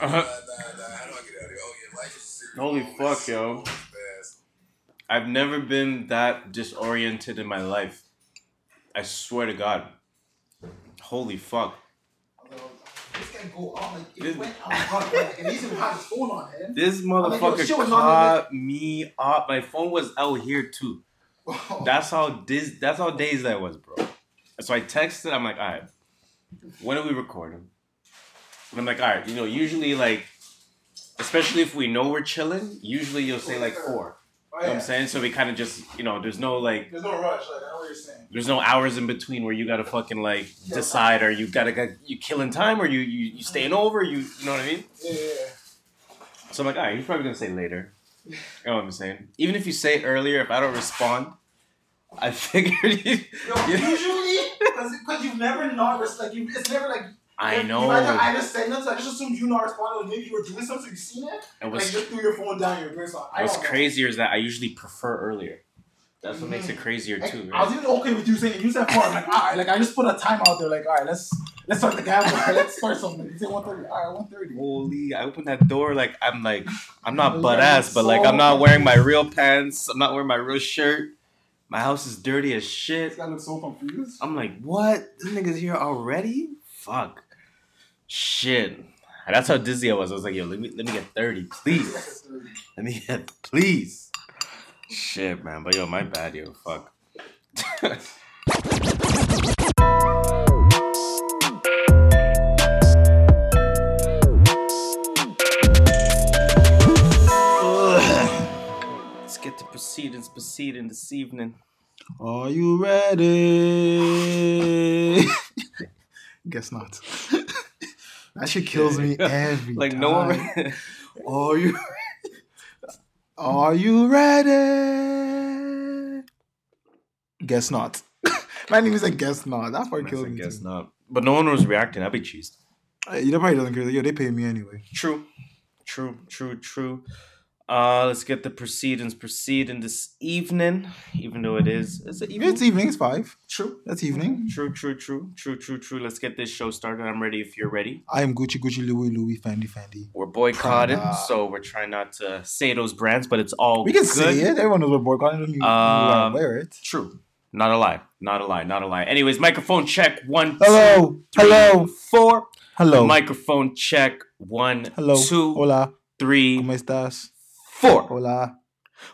Uh-huh. Oh, Holy fuck, yo. I've never been that disoriented in my life. I swear to God. Holy fuck. This can go on like it This- went on like, and he's even had his phone on him. This motherfucker shit was caught me up. My phone was out here too. That's how dis- that's how dazed I was, bro. So I texted, I'm like, all right, when do we recording? And I'm like, all right, you know, usually like, especially if we know we're chilling, usually you'll say like four. Oh, You know what. I'm saying? So we kind of just, you know, there's no like, There's no rush. Like I know what you're saying. there's no hours in between where you gotta fucking like Yeah. decide or you gotta get you killing time or you you, you staying over, you you know what I mean? Yeah, yeah, yeah. So I'm like, all right, he's probably gonna say later. You know what I'm saying? Even if you say earlier, if I don't respond, I figured you. Yo, usually, because you've never not like you, it's never like I know. You either either send them, so I just assumed you not responded, or maybe you were doing something, so you seen it, And like just threw your phone down, something. I what's crazier is that I usually prefer earlier. That's what makes it mm. crazier Like, too. I was even okay with you saying you said four. I'm like, all right, like I just put a time out there, like, all right, let's let's start the gamble. let's start something. You say one thirty. All right, one thirty. Holy! I opened that door like I'm like I'm not butt ass, but like I'm not wearing my real pants. I'm not wearing my real shirt. My house is dirty as shit. This guy looks so confused. I'm like, what? This nigga's here already? Fuck. Shit. That's how dizzy I was. I was like, yo, let me let me get 30, please. Let me get please. Shit, man. But yo, my bad, yo. Fuck. get to proceedings proceeding this evening. Are you ready? Guess not. that shit kills me every Like time. no one Are you? Are you ready? Guess not. My name is a guess not. That part kills I me. guess too. not. But no one was reacting. I'd be cheesed. Uh, You know, probably doesn't care. Yo, they pay me anyway. True. True, true, true. Uh, let's get the proceedings proceeding this evening, even though it is. Is it evening? It's evening. It's five. true. That's evening. True, true, true, true, true, true. Let's get this show started. I'm ready if you're ready. I am Gucci, Gucci, Louis, Louis, Fendi, Fendi. We're boycotting, Prada. so we're trying not to say those brands, but it's all We can good. say it. Everyone knows what boycotting is. You, you gotta Um, wear it. True. Not a lie. Not a lie. Not a lie. Anyways, microphone check. One, Hello. two, three, Hello. four. Hello. Microphone check. One, Hello. two, Hola. three, ¿Cómo estás? Four. Hola.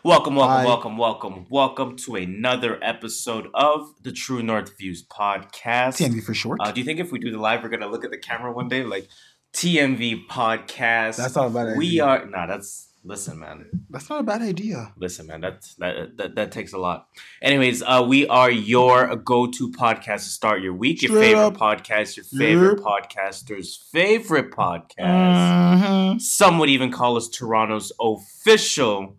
Welcome, welcome, Hi. welcome, welcome, welcome to another episode of the True North Views podcast. TNV for short. Uh, do you think if we do the live, we're gonna look at the camera one day, like TNV podcast? That's not a bad idea. We are nah. That's listen, man. That's not a bad idea. Listen, man. That's that that, that takes a lot. Anyways, uh, we are your go-to podcast to start your week. Your favorite up. podcast, your favorite Yep. podcaster's favorite podcast. Mhm. Some would even call us Toronto's official,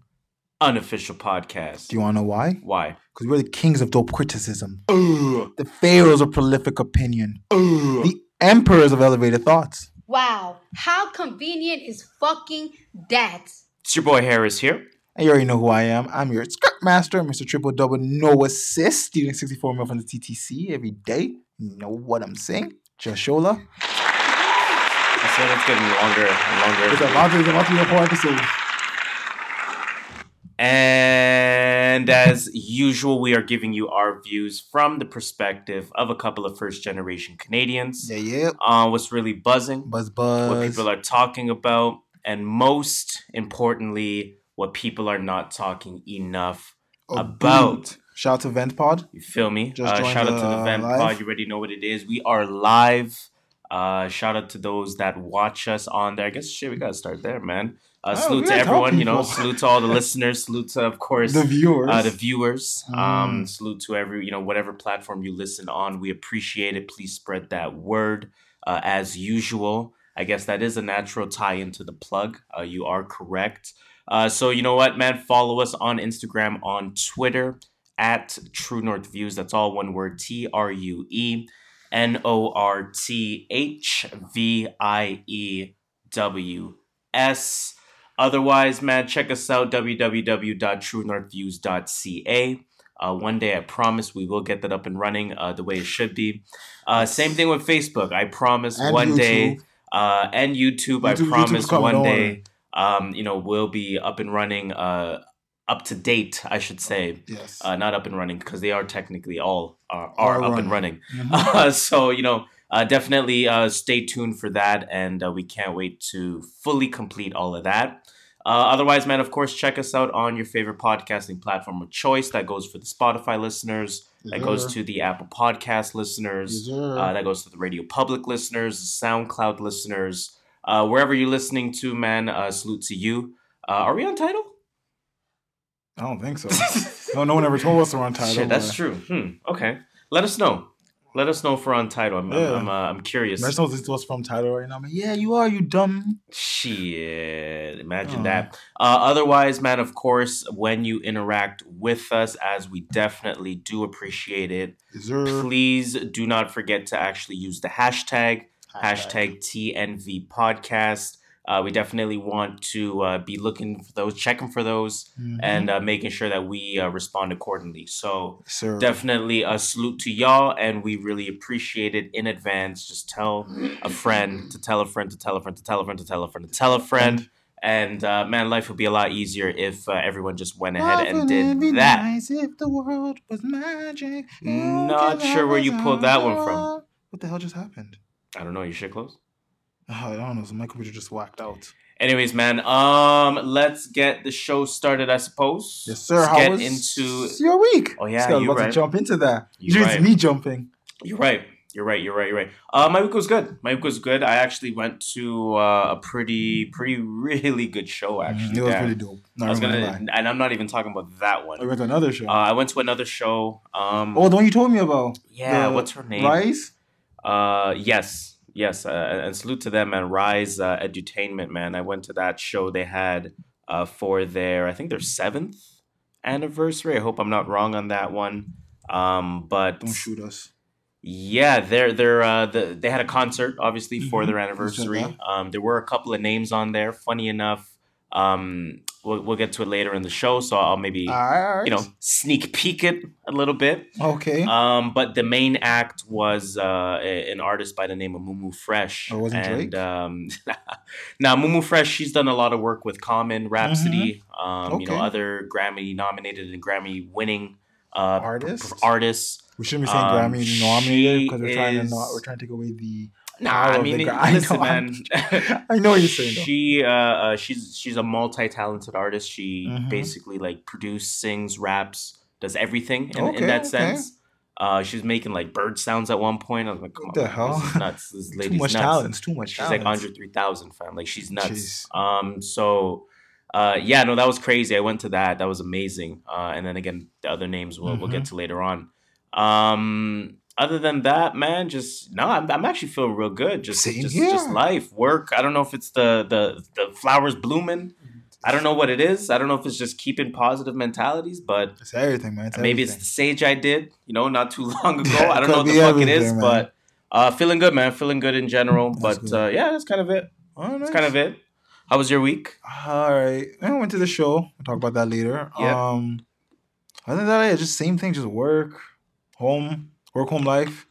unofficial podcast. Do you want to know why? Why? Because we're the kings of dope criticism. The pharaohs of prolific opinion. The emperors of elevated thoughts. Wow, how convenient is fucking that? It's your boy Harris here. And you already know who I am. I'm your script master, Mr. Triple Double, no assist, stealing 64 mil from the TTC every day. You know what I'm saying? Jashola. I said it's getting longer and longer. It's about to, it's to be whole episode. And as usual, we are giving you our views from the perspective of a couple of first generation Canadians. Yeah, yeah. Uh, what's really buzzing, Buzz, buzz. what people are talking about, and most importantly, what people are not talking enough about. Shout out to VentPod. You feel me? Just uh, shout out to the, the Vent live. Pod. You already know what it is. We are live. Uh, shout out to those that watch us on there. I guess shit, we gotta start there, man. Uh, Oh, salute to everyone. You know, salute to all the listeners. Salute to, of course, The viewers. uh, the viewers. Um, Mm. salute to every you know whatever platform you listen on. We appreciate it. Please spread that word. Uh, as usual, I guess that is a natural tie into the plug. Uh, you are correct. Uh, so you know what, man? Follow us on Instagram, on Twitter at True North Views. That's all one word: T R U E N O R T H V I E W S. Otherwise, man, check us out www.truenorthviews.ca. Uh, one day, I promise we will get that up and running uh, the way it should be. Uh, same thing with Facebook. I promise And one day, YouTube. Uh, and YouTube. I promise one day, um, you know, we'll be up and running, uh, up to date, I should say. Yes. Uh, not up and running because they are technically all are, Are are up and running. Mhm. Uh, so you know, uh, definitely uh, stay tuned for that, and uh, we can't wait to fully complete all of that. Uh, otherwise, man, of course, check us out on your favorite podcasting platform of choice. That goes for the Spotify listeners. That goes to the Apple Podcast listeners. Yes. Uh, that goes to the Radio Public listeners, the SoundCloud listeners. Uh, wherever you're listening to, man, uh, salute to you. Uh, are we on Tidal? I don't think so. no, no one ever told us we're on Tidal. Shit, that's but- true. Hmm. Okay. Let us know. Let us know if we're on Tidal. I'm, Yeah. I'm, uh, I'm curious. Imagine someone listening to us from Tidal right now. I'm like, yeah, you are, you dumb. Shit, imagine Oh. that. Uh, otherwise, man, of course, when you interact with us, as we definitely do appreciate it, sir. please do not forget to actually use the hashtag, hashtag TNV podcast. Uh, we definitely want to uh, be looking for those, checking for those, Mhm. and uh, making sure that we uh, respond accordingly. So, sir. definitely a salute to y'all and we really appreciate it in advance just tell a friend to tell a friend to tell a friend to tell a friend to tell a friend to tell a friend and uh, man life would be a lot easier if uh, everyone just went ahead and did that Nice if the world was magic. Not sure where you pulled that one from. What the hell just happened? i don't know your shit close Oh, I don't know. So my computer just whacked out. anyways man um let's get the show started i suppose Yes, sir. let's How get was into your week? Oh, yeah, This guy was you about right. to jump into that. You Usually right. it's me jumping. You're right. You're right. You're right. You're right. Uh, my week was good. My week was good. I actually went to uh, a pretty, pretty, really good show. Actually, Mm, it was yeah. pretty dope. Not I was gonna, and I'm not even talking about that one. I went to another show. Uh, I went to another show. Um, oh, the one you told me about. yeah. the What's her name? Rise. Uh, yes, yes. Uh, and salute to them, and Rise uh, Edutainment, man. I went to that show they had uh, for their, I think their seventh anniversary. I hope I'm not wrong on that one. Um, but Don't shoot us. Yeah, they're they're uh the, they had a concert obviously for Mhm. their anniversary. Um, there were a couple of names on there. Funny enough, um, we'll, we'll get to it later in the show, so I'll maybe right, you know sneak peek it a little bit. Okay. Um, but the main act was uh an artist by the name of Mumu Fresh. Oh, wasn't and, Drake? Um, now Mumu Fresh, she's done a lot of work with Common, Rapsody, um, you know Mm-hmm. Other Grammy nominated and Grammy winning uh Artists? artists. we shouldn't be saying um, Grammy nominated because we're trying to not. We're trying to take away the. Nah, power I mean, it- I listen, know, man. I know what you're saying. She, uh, uh, she's she's a multi-talented artist. She Mhm. basically like produces, sings, raps, does everything in, Okay, in that okay. sense. Uh, she was making like bird sounds at one point. I was like, come What on, the hell? This is nuts. This Too lady's much nuts. talent. Too much She's talent. like Andre 3000, fam. Like she's nuts. Jeez. Um, so. Uh, yeah, no, that was crazy. I went to that. That was amazing. Uh, and then again, the other names we'll, we'll get Mhm. to later on. Um, other than that, man, just no, I'm, I'm actually feeling real good. Just, Same just, here. just life, work. I don't know if it's the the the flowers blooming. I don't know what it is. I don't know if it's just keeping positive mentalities, but It's everything, man. It's maybe it's the sage I did, you know, not too long ago. I don't know what the fuck it is, man. but uh, feeling good, man. Feeling good in general. That's but uh, yeah, that's kind of it. Oh, That's kind of it. How was your week? All right. I went to the show. We'll talk about that later. Yeah. Um, other than that, yeah, just same thing. Just work, home, work, home life.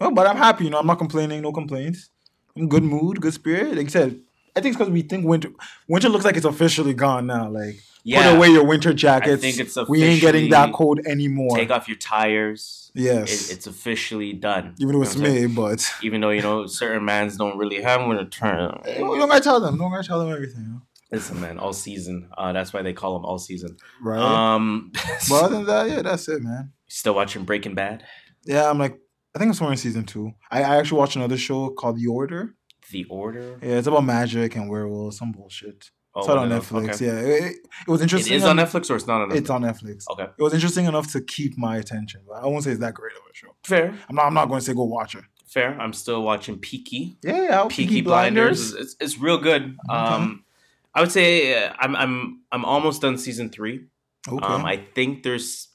Well, but I'm happy. You know, I'm not complaining. No complaints. I'm in good mood, good spirit. Like you said, I think it's because we think winter winter looks like it's officially gone now. Like Yeah, put away your winter jackets. we ain't getting that cold anymore. take off your tires. yes, It, it's officially done. even though it's You know what I'm saying? May, but Even though you know certain mans don't really have winter turn. we don't gotta tell them. Don't gotta tell them everything, you know? Listen, man, all season. Uh, that's why they call them all season. right? Um, but other than that, yeah, that's it, man. still watching Breaking Bad, Yeah, I'm like, I think I'm somewhere in season two. I, I actually watched another show called The Order. The Order. Yeah, it's about magic and werewolves, some bullshit. Oh, Saw it on Netflix. okay. Yeah, it, it- was interesting. It is on Netflix or it's not on Netflix. It's on Netflix. Okay, It was interesting enough to keep my attention, but I won't say it's that great of a show. fair, I'm not. I'm not going to say go watch it. fair. I'm still watching Peaky. Yeah, yeah. Peaky, Blinders. It's, it's real good. Um, I would say uh, I'm I'm I'm almost done season three. Okay. Um, I think there's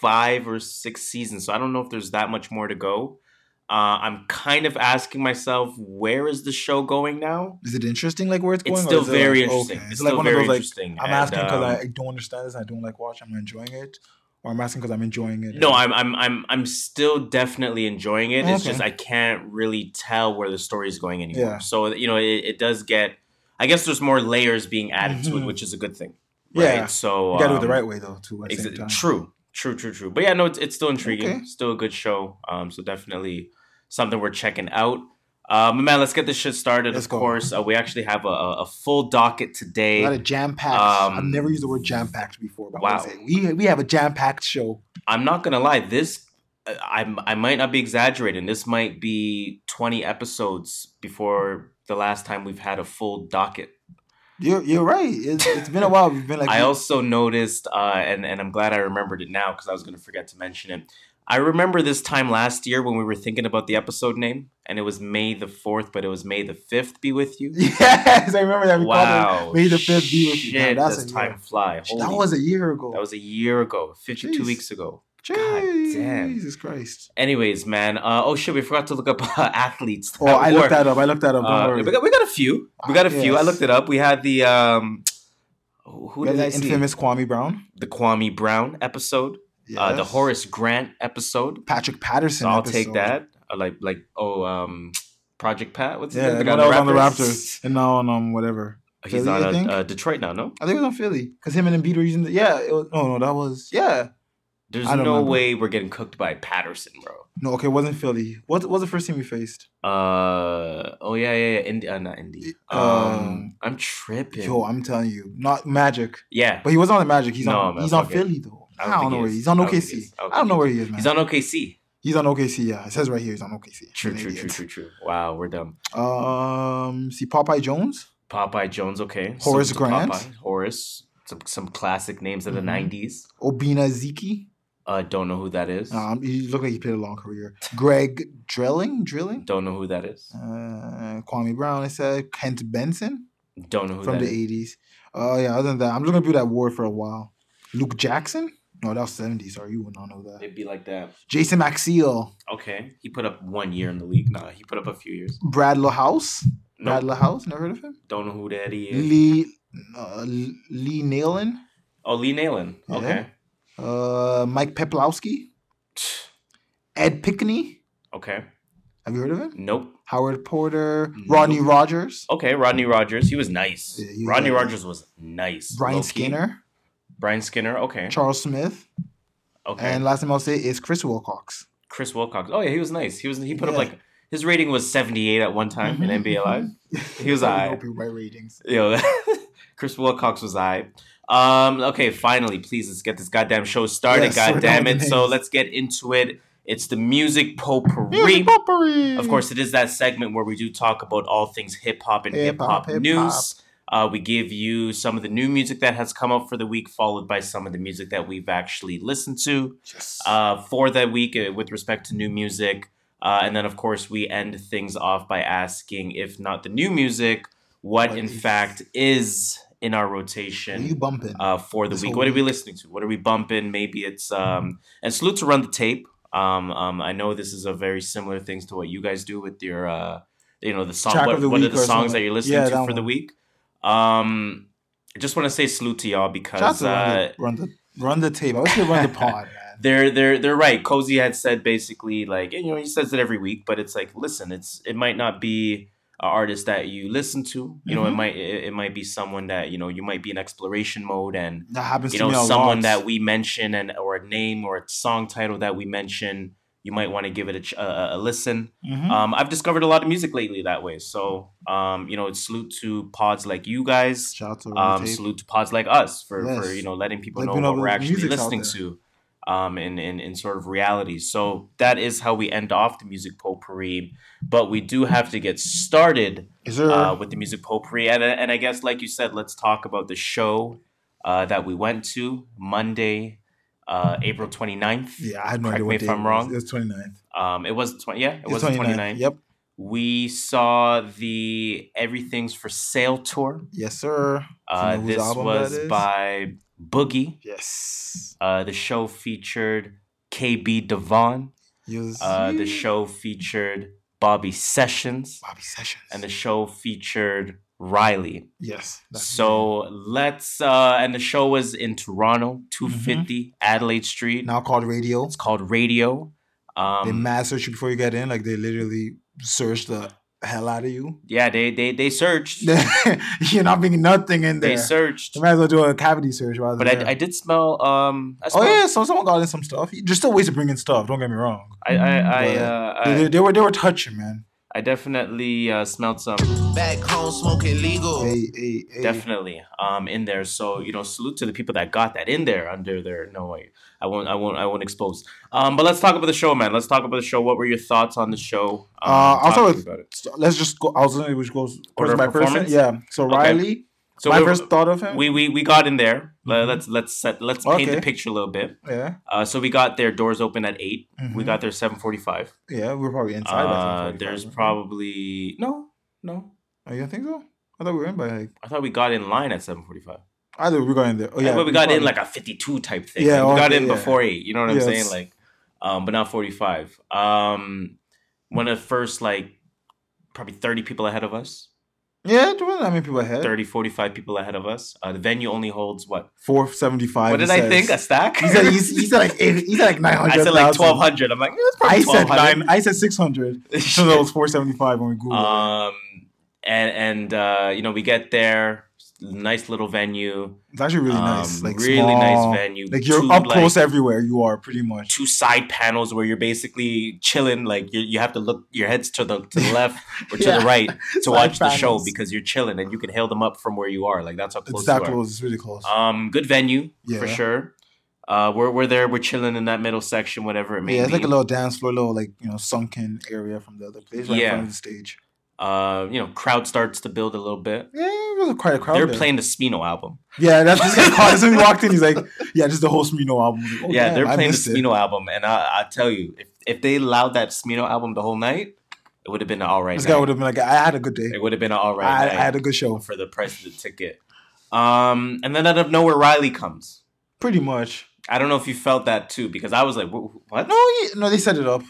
five or six seasons, so I don't know if there's that much more to go. Uh, I'm kind of asking myself, where is the show going now? is it interesting, like where it's going? It's still it very like- interesting. okay. It's like still one of very those like interesting. I'm and, asking because um, I don't understand this. I don't like watching. I'm enjoying it, Or I'm asking because I'm enjoying it. No, I'm I'm I'm I'm still definitely enjoying it. It's just I can't really tell where the story is going anymore. Yeah. So you know, it, it does get. I guess there's more layers being added to it, Mhm. which is a good thing. Yeah. So You gotta do it um, the right way though, too. At the same time. True, true, true, true. But yeah, no, it's, it's still intriguing. Okay. Still a good show. Um, so definitely something we're checking out. Um, man, let's get this shit started. Let's of go. course, uh, we actually have a, a a full docket today. lot of jam packed. Um, I've never used the word jam packed before. But Wow. wow. We we have a jam packed show. I'm not gonna lie. This uh, I I might not be exaggerating. This might be 20 episodes before the last time we've had a full docket. You're you're right. It's, it's been a while. We've been like I also noticed, uh, and and I'm glad I remembered it now because I was gonna forget to mention it. I remember this time last year when we were thinking about the episode name, and it was May the fourth, but it was May the fifth. Be with you. Yes, I remember that. We Wow. it May the fifth be with you. Shit, that's does a time year. fly? That was a year ago. that was a year ago, 52 Jeez. weeks ago. God damn. Jesus Christ. Anyways, man. Uh, oh shit, we forgot to look up uh, athletes. Oh, I looked that up. I looked that up. Don't Uh, worry. we, got, we got a few. We got a few. I looked it up. We had the um, who did I the see? infamous Kwame Brown. The Kwame Brown episode. Uh, the Horace Grant episode. Patrick Patterson. So I'll episode. take that. Uh, like like oh um, Project Pat. What's his Yeah, name? the The that was on the Raptors? And now on um whatever. He's Philly, on uh, uh, Detroit now. No, I think it was on Philly because him and Embiid were using the. Yeah, it was, no, no, that was yeah. There's no remember. way we're getting cooked by Patterson, bro. No, okay, it wasn't Philly. What was the first team we faced? Uh oh yeah yeah yeah Indy uh, not Indy. Um, Um, I'm tripping. Yo, I'm telling you, not Magic, yeah, but he was on the Magic. He's No, on man, he's on. Philly though. I I don't don't, know he where. He's on I don't think he OKC. I don't I don't know where he is, man. he's on OKC. He's on OKC. Yeah, it says right here he's on OKC. True true true true true. Wow, we're dumb. Um, see Popeye Jones. Popeye Jones, okay. Horace to Grant. Popeye. Horace. Some some classic names of the Mhm. 90s. Obinna Ekezie. Uh, don't know who that is. Um, he looked like you played a long career. Greg Dreiling, Dreiling. Don't know who that is. Uh, Kwame Brown. I said Kent Benson Don't know who from the is. eighties. Oh yeah. Other than that, I'm just gonna do that war for a while. Luke Jackson. No, that was seventies. Sorry, you would not know that. It'd be like that. Jason Maxiell, Okay. He put up one year in the league. Nah, he put up a few years. Brad House. No, Brad House. Never heard of him. don't know who that is. Lee uh, Lee Nailon. Oh, Lee Nailon. Yeah. Uh, Mike Peplowski. Ed Pinckney. Okay. Have you heard of him? Nope. Howard Porter. Nope. Rodney Rogers. Okay, Rodney Rogers. He was nice. Yeah, he was Rodney nice. Rogers was nice. Brian. Skinner. Brian Skinner. Okay. Charles Smith. Okay. And last name I'll say is Chris Wilcox. Chris Wilcox. Oh yeah, he was nice. He was. He put up like his rating was seventy eight at one time in Mhm, NBA Live. He was I know people by ratings. Yo, Chris Wilcox was I. Um. Okay. Finally, please let's get this goddamn show started. Yes, God damn it. So let's get into it. It's the music potpourri. Music potpourri. Of course, it is that segment where we do talk about all things hip hop and hip Hip-hop, hip-hop. news. Uh, we give you some of the new music that has come up for the week, followed by some of the music that we've actually listened to Yes. uh, for that week uh, with respect to new music. Uh, and then, of course, we end things off by asking, if not the new music, what What in is- fact is in our What are you bumping? uh, for the week? What are we week? listening to? What are we bumping? Maybe it's um, and salute to run the tape. Um, um, I know this is a very similar things to what you guys do with your, uh, you know, the song. Track What, of the what are the songs that you're listening Yeah, to for the week? Um, I just want to say salute to y'all because to run, uh, the, run the run the tape. I wish they run the pod, man. they're they're they're right. Cozy had said basically like you know he says it every week, but it's like listen, it's it might not be artist that you listen to. You know, it Mhm. might it, it might be someone that you know you might be in exploration mode and That happens you know someone lot. that we mention and or a name or a song title that we mention. You might want to give it a, ch- a, a listen. Mhm. Um, I've discovered a lot of music lately that way. So, um, you know, it's salute to pods like you guys. Shout out to Um, salute to pods like us for, for you know letting people Let know what we're actually listening to, um, in, in in sort of reality. So that is how we end off the music potpourri. But we do have to get started there? uh, with the music potpourri, and and I guess like you said, let's talk about the show uh, that we went to Monday, uh, April 29th. yeah, I had no correct idea me if I'm wrong. It was 29th. Um, it was 20. Yeah, it It was was the 29th. Yep. We saw the Everything's for Sale tour. Yes, sir. Uh, this was by Boogie. Yes. Uh, the show featured KB Devon. Yes. Uh, the show featured Bobby Sessions. Bobby Sessions. And the show featured Riley. Yes. So let's uh and the show was in Toronto, 250 Adelaide Street. now called radio. It's called Radio. they Um mad search you before you get in. Like they literally search the hell out of you. yeah, they they they searched. You're not bringing nothing in there. They searched. You might as well do a cavity search rather But than I, I did smell um I Oh yeah, so someone got in some stuff. There's still ways to bring in stuff. Don't get me wrong. I I I, uh, They, I, they, they were they were touching, man. I definitely uh, smelled some Back home smoking legal. Hey, hey, hey. definitely um in there so you know salute to the people that got that in there under their no way i won't i won't i won't expose um but let's talk about the show man let's talk about the show what were your thoughts on the show um, Uh, I'll talk start with- about it. Let's just go. I was gonna which goes Order person of by person. Yeah. So Okay. Riley, so my we, first thought of him. we we we got in there Mhm. let's let's set let's paint the picture a little bit yeah, uh so we got their doors open at 8 we Mhm. got there 745 yeah, we were probably inside. uh there's right? probably no no Oh, you think so? I thought we were in by like i thought we got in line at 745 either we got in there. Oh yeah, but we got in like a 52 type thing. Yeah, Like, we got okay, in yeah. before 8, you know what I'm saying? Like um but not 45. Um one of the first like probably 30 people ahead of us. Yeah, wasn't that many people ahead. 30 45 people ahead of us. Uh, the venue only holds what? Four seventy five. what did I think? A stack? He said he, he said like eight, he said like nine I said like 1200. I'm like, yeah, I said 1200. nine. I said six hundred. So that was four seventy five when we googled. it. um and and uh you know we get there nice little venue It's actually really nice. um, Like really small. nice venue Like you're two, up like, close everywhere. You are pretty much. two side panels where you're basically chilling. Like you, you have to look your heads to the to the left or to the right to watch the show because you're chilling and you can hail them up from where you are. Like that's how close It's that close. It's really close. Um, good venue for sure. Uh, we're we're there. We're chilling in that middle section, whatever it may be. yeah, it's be. like a little dance floor, little like you know sunken area from the other place, right Yeah. in front of the stage. Uh, you know, crowd starts to build a little bit. Yeah, it was quite a crowd. They're there. playing the Smino album. Yeah, that's just guy called. As soon as walked in, he's like, "Yeah, is the whole Smino album." Like, oh, yeah, damn, they're I playing the missed it. Album, and I I tell you, if if they allowed that Smino album the whole night, it would have been an all right. This guy would have been like, "I had a good day. It would have been an all right. I. I had a good show." for the price of the ticket. Um, and then out of nowhere, Riley comes. Pretty much. I don't know if you felt that too, because I was like, "What?" No, yeah, no, they set it up.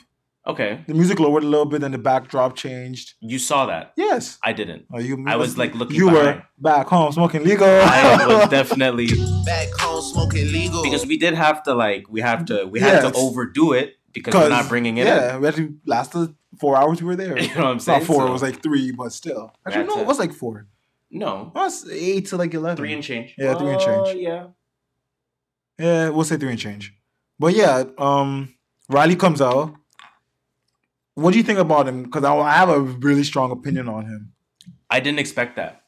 Okay, The music lowered a little bit, then the backdrop changed. you saw that. Yes. I didn't. Oh, you, I was, like, looking You behind. were back home smoking legal. I was definitely Back home smoking legal. because we did have to like we have to we had Yes. to overdo it because we're not bringing it. Yeah, we had to last the four hours we were there. You know what I'm saying? Not four, So- it was like three, but still. Actually, That's no, it. it was like four. no It was eight to like eleven. three and change. Yeah, three and Uh, change. yeah, Yeah, we'll say three and change. But yeah, um, Riley comes out. What do you think about him? Because I, I have a really strong opinion on him. I didn't expect that.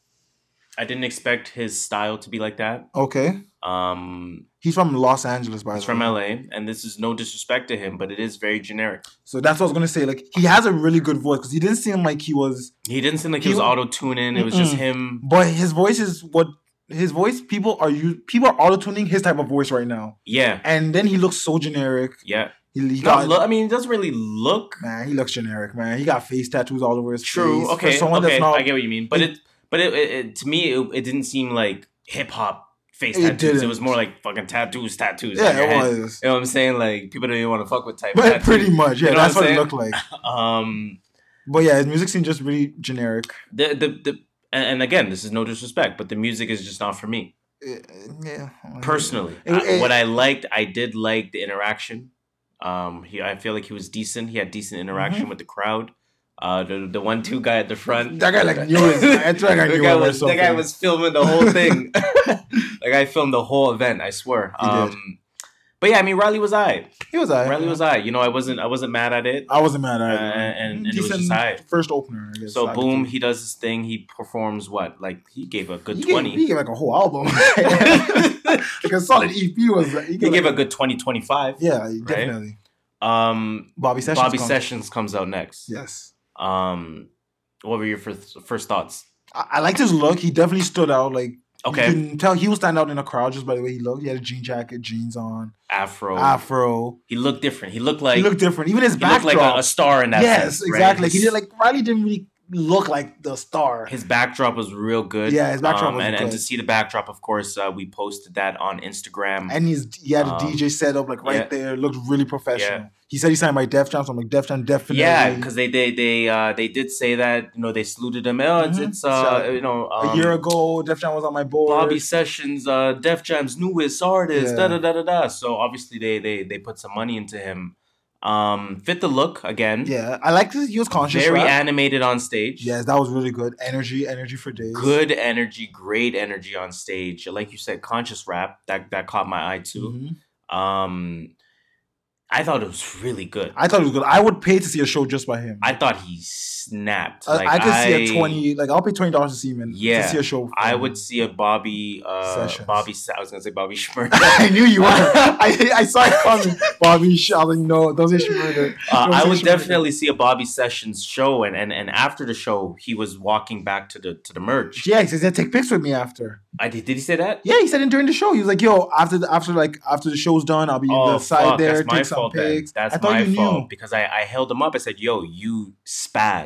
I didn't expect his style to be like that. Okay, Um, he's from Los Angeles, by the way. He's from LA, and this is no disrespect to him, but it is very generic. So that's what I was gonna say. Like he has a really good voice because he didn't seem like he was, He didn't seem like he, He was auto tuning. It was just him. but his voice is what his voice. People are you people are auto tuning his type of voice right now, Yeah, and then he looks so generic. yeah. He, he got look, I mean, it doesn't really look man. He looks generic, man. He got face tattoos all over his true. face. True. Okay, someone okay, that's not, I get what you mean. But it, but it, it, it to me, it, it didn't seem like hip hop face It tattoos. It didn't. was more like fucking tattoos, tattoos. yeah, it head. was. You know what I'm saying? Like people don't even want to fuck with type. But tattoos. pretty much, yeah, You know that's what what it looked like. Um, But yeah, his music seemed just really generic. the the the. And again, this is no disrespect, but the music is just not for me Uh, Yeah, personally. It- I- what I liked, I did like the interaction. Um, he, I feel like he was decent. He had decent interaction with the crowd. Uh, the the one two guy at the front. Mm-hmm. That guy like knew it. I feel like knew guy was the guy was filming the whole thing. like I filmed the whole event. I swear. Um, but yeah, I mean, Riley was I. He was I. Riley was I. You know, I wasn't. I wasn't mad at it. I wasn't mad at it. Uh, and- and it was just aight. first opener. I guess. So I boom, he does his thing. He performs what? Like he gave a good he gave, twenty. he gave like a whole album. like a solid EP was. Like, he He gave, gave like, a good 20, 25. Yeah, definitely. Um, Bobby Sessions. Bobby comes- Sessions comes out next. Yes. Um, what were your first first thoughts? I, I liked his look. He definitely stood out. Like Okay, you can tell he would stand out in a crowd just by the way he looked. He had a jean jacket, jeans on, Afro. afro. He looked different. He looked like he looked different. Even his he looked backdrop. like a, a star in that. yes, sense, exactly. Like, he did like Riley didn't really look like the star. His backdrop was real good. Yeah, his backdrop was and, and to see the backdrop, of course, uh, we posted that on Instagram. and he's he had a Um, DJ set up like right yeah. there. Looked really professional. He said he signed by Def Jam. So I'm like, Def Jam definitely. Yeah, because they they they uh they did say that you know they saluted him. Oh, it's Mhm. it's uh So, you know a um, year ago, Def Jam was on my board. Bobby Sessions, uh, Def Jam's newest artist, Yeah. da da da da da. So obviously they they they put some money into him. Um, fit the look again. Yeah, I like this. He was conscious. Very rap. animated on stage. Yes, that was really good. Energy, energy for days. Good energy, great energy on stage. Like you said, conscious rap that that caught my eye too. Mhm. Um, I thought it was really good. I thought it was good. I would pay to see a show just by him. I thought he snapped. I, Like I could see a twenty. Like I'll pay twenty dollars to see him and Yeah, to see a show. I would see a Bobby, uh, Sessions. Bobby. I was gonna say Bobby Schmurder. I knew you were. I, I saw it coming. Bobby shouting, "No, don't say Schmurder." Uh, I would Schmurder. definitely see a Bobby Sessions show, and, and and after the show, he was walking back to the to the merch. Yeah, he said take pics with me after. I did. Did he say that? Yeah, he said it during the show. He was like, "Yo, after the, after like after the show's done, I'll be Oh, the side fuck, there, that's my take some fault. Then. pics." That's I thought my you fault knew. because I, I held him up. I said, "Yo, you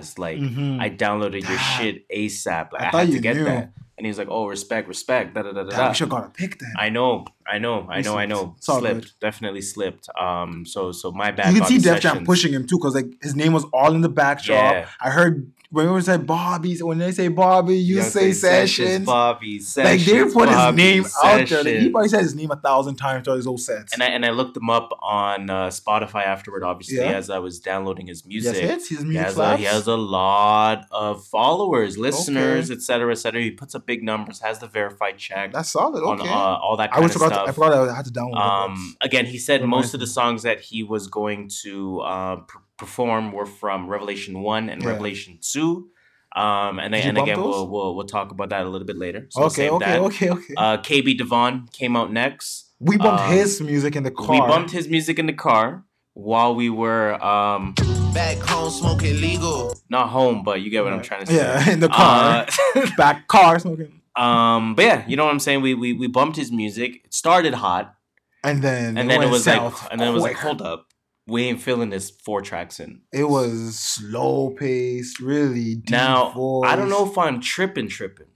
spazzed! Like Mhm. I downloaded your shit ASAP. Like I I, had to you get knew. that." And he was like, "Oh, respect, respect." Da da da da. Damn, da. should got a pick then. I know, I know, I know, I know. Slipped, good. definitely slipped. Um, so so my bad. you can see Def Jam pushing him too, because like his name was all in the backdrop. Yeah. I heard when we said Bobby, when they say Bobby, you Young say sessions. Bobby Sessions. Like Sessions. they put his Bobby name out there. Like, he probably said his name a thousand times throughout his whole sets. And I and I looked him up on uh, Spotify afterward, obviously, Yeah. as I was downloading his yes, music. hits. His He music has, a, he has a lot of followers, listeners, etc., cetera, etc. Cetera. He puts up big numbers, has the verified check That's solid. on Okay. uh, all that I was forgot. To. I forgot I had to download. Um, again, he said Reminds most of the songs that he was going to uh, perform were from Revelation One and Yeah. Revelation Two. Um, and Did you and again, those? we'll, we'll we'll talk about that a little bit later. So okay. save Okay. that. Okay. Okay. Uh, KB Devon came out next. we bumped um, his music in the car. We bumped his music in the car while we were um, Back home smoking legal. not home, but you get what I'm trying to say. Yeah, in the car. Uh, Back car smoking. um, but yeah, you know what I'm saying. We we we bumped his music. It started hot, And then and then it went was south like, and then it was like, quick. hold up, we ain't feeling this four tracks in. It was slow paced, really deep Now voice. I don't know if I'm tripping, tripping.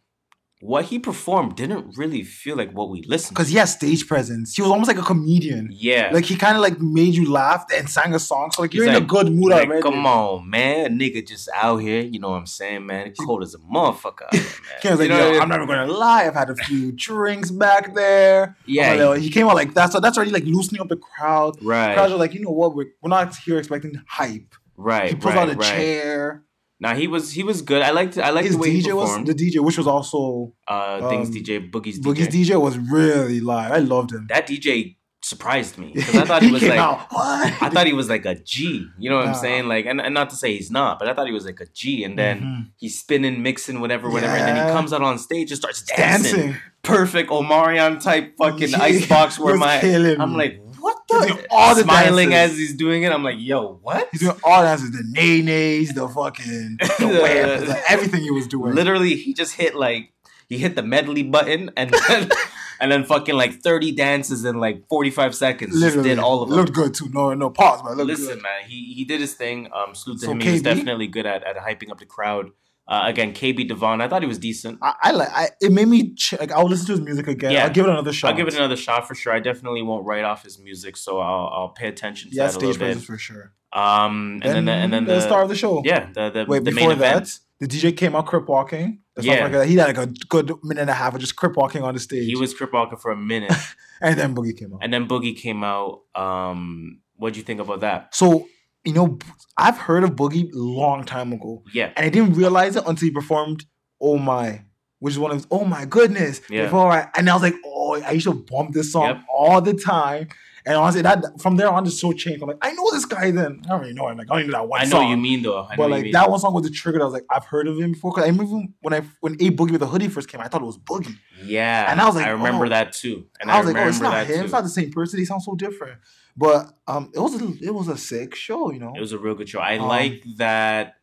What he performed didn't really feel like what we listened. because he has stage presence. He was almost like a comedian. yeah, Like he kind of like made you laugh and sang a song. So like you're in a good mood like, already. come on, man, nigga, just out here. You know what I'm saying, man? It's cold as a motherfucker. Out here, man. Like, You know Yo, I'm never gonna lie. I've had a few drinks back there. Yeah, But, uh, he came out like that. So that's already like loosening up the crowd. right, Crowds are like, you know what? We're, we're not here expecting hype. right, He pulls right, out a right. chair. Now he was he was good. I liked I liked His the way he DJ was performed. the DJ, which was also uh, things um, DJ Boogie's DJ. Boogie's DJ was really live. I loved him. That DJ surprised me because I thought he was came like? I thought he was like a G. You know what I'm saying? Like, and, and not to say he's not, but I thought he was like a G. And then Mhm. he's spinning, mixing, whatever, whatever. And then he comes out on stage and starts dancing. dancing. Perfect Omarion type fucking Yeah, icebox where my I'm like, He's doing all the smiling dances. as he's doing it. I'm like, yo, what? He's doing all dances, the nay nays, the fucking the The- whip, the- everything he was doing. Literally, he just hit like he hit the medley button and then and then fucking like 30 dances in like 45 seconds. Just did all of them. Looked good too. No, no pause, but it looked Listen, good. man, he he did his thing. Um, salute to So him. He was definitely good at, at hyping up the crowd. Uh, again, KB Devon, I thought he was decent. I, I like. I, it made me ch- like. I'll listen to his music again. Yeah. I'll give it another shot. I'll give it another shot for sure. I definitely won't write off his music, so I'll I'll pay attention to Yeah, that stage presence for sure. Um, and then the, and then the, the, star of the show. yeah, the the, Wait, the before main that, event. the DJ came out crip walking. Yeah. yeah. He had like a good minute and a half of just crip walking on the stage. He was crip walking for a minute, and then Boogie came out. and then Boogie came out. Um, what'd you think about that? So you know, I've heard of Boogie long time ago, Yeah, and I didn't realize it until he performed "Oh My," which is one of his. Oh my goodness! Yeah. Before I, and I was like, oh, I used to bump this song Yep. all the time. And honestly, that from there on, just so changed. I'm like, I know this guy. Then I don't really know him. Like I only know that one I know song. what you mean though. I But like that one song was the trigger. that I was like, I've heard of him before. Cause I remember when I when A Boogie with the hoodie first came, I thought it was Boogie. Yeah, And I was like, I remember oh. that too. And I was like, oh, it's not him. too. It's not the same person. They sound so different. But um, it was a, it was a sick show. You know. It was a real good show. I Um, like that.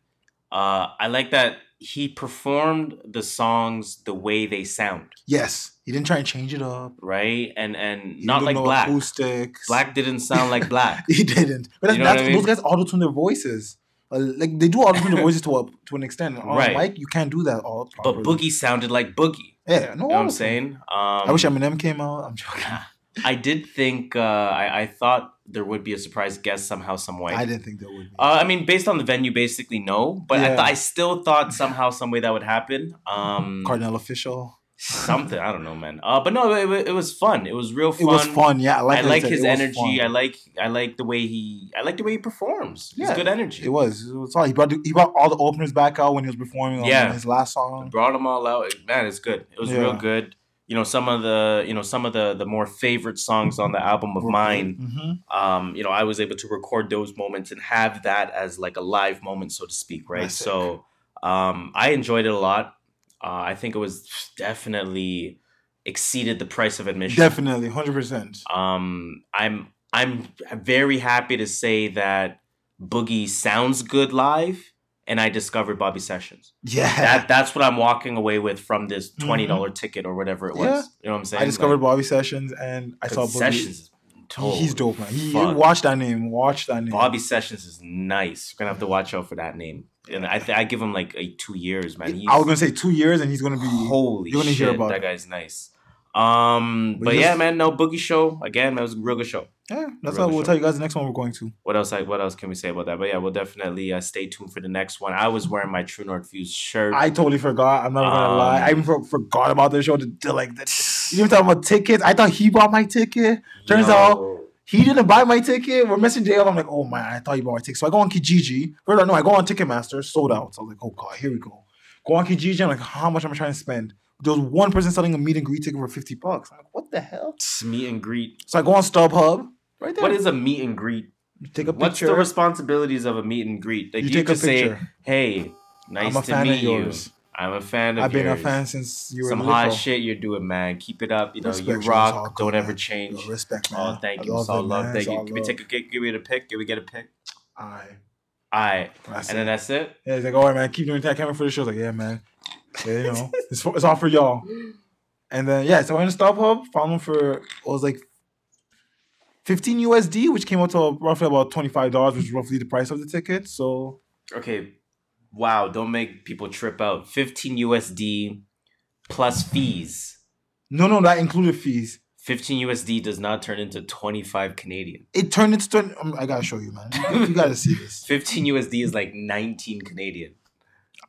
Uh, I like that he performed the songs the way they sound, yes, he didn't try and change it up. right? And and He not like black. acoustics. Black didn't sound like black. he didn't. But that's, You know that's I mean? those guys auto tune their voices. Uh, like they do auto tune their voices to a to an extent. On Right. mic, you can't do that all. but. Boogie sounded like Boogie. yeah, no. You know what I'm saying? Um, I wish Eminem came out. I'm joking. I did think uh, I, I thought there would be a surprise guest somehow, some way. I didn't think there would be. Uh, I mean, based on the venue, basically no. But I, th- I still thought somehow, some way that would happen. Um, Cardinal Offishall. something I don't know, man. Uh, but no, it, it was fun. It was real fun. It was fun. Yeah, I like, I like his energy. fun. I like I like the way he I like the way he performs. It's Yeah, good energy. It was. It was all. He brought he brought all the openers back out when he was performing on Yeah. his last song. brought them all out. Man, it's good. It was real good. You know, some of the you know some of the the more favorite songs on the album of mine. hmm Um, you know, I was able to record those moments and have that as like a live moment, so to speak, right? So, um, I enjoyed it a lot. Uh, I think it was definitely exceeded the price of admission. Definitely, hundred percent. Um, I'm I'm very happy to say that Boogie sounds good live, and I discovered Bobby Sessions. Yeah, That that's what I'm walking away with from this twenty dollars ticket or whatever it was. Mm-hmm. Yeah. You know what I'm saying? I discovered Like, Bobby Sessions and I saw Boogie. Sessions. He's dope, man. He, fuck. watch that name. Watch that name. Bobby Sessions is nice. We're gonna have to watch out for that name. And I th- I give him like a two years, man. He's I was gonna say two years, and he's gonna be. holy you're gonna shit. hear about that it. guy's nice. Um, But but just- yeah, man, no boogie show again. That was a real good show. Yeah, that's Real how we'll tell you guys the next one we're going to. What else? I, what else can we say about that? But yeah, we'll definitely uh, stay tuned for the next one. I was wearing my True North Views shirt. I totally forgot. I'm not gonna Um, lie. I even for, forgot about the show. To, to like, the, you even talking about tickets. I thought he bought my ticket. Turns Yo. out he didn't buy my ticket. We're missing Jay up. I'm like, oh man, I thought he bought my ticket. So I go on Kijiji. First, no, I go on Ticketmaster, sold out. So I was like, oh god, here we go. Go on Kijiji. I'm like, how much am I trying to spend? There was one person selling a meet and greet ticket for 50 bucks. I'm like, what the hell? It's meet and greet. So I go on StubHub. Right there. What is a meet and greet? You take a picture. What's the responsibilities of a meet and greet? Like You you, take a just say, picture. "Hey, nice I'm a to fan meet of you. I'm a fan of I've been yours. a fan since you were Some little. hot shit you're doing, man. Keep it up. You know, Respect, you man. It's all rock. good, Don't ever man. change. Yo, respect, oh, man. Oh, thank I you. love It's all it, love. man. Thank It's you. all Can we take a get? Can we get a pic? Can we get a pic? Aye. All right, and it. then that's it. Yeah, he's like, all right, man, keep doing that. camera for the show. I was like, yeah, man. Yeah, you know, it's, for, it's all for y'all. And then yeah, so I went to StubHub, found them for it was like 15 USD, which came out to roughly about $25, which is roughly the price of the ticket. So Okay. Wow. Don't make people trip out. 15 USD plus fees. no, no, that included fees. 15 USD does not turn into 25 Canadian. It turned into 20, um, I gotta show you, man. You gotta see this. 15 USD is like 19 Canadian.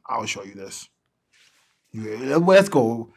I'll show you this. Yeah, let's go.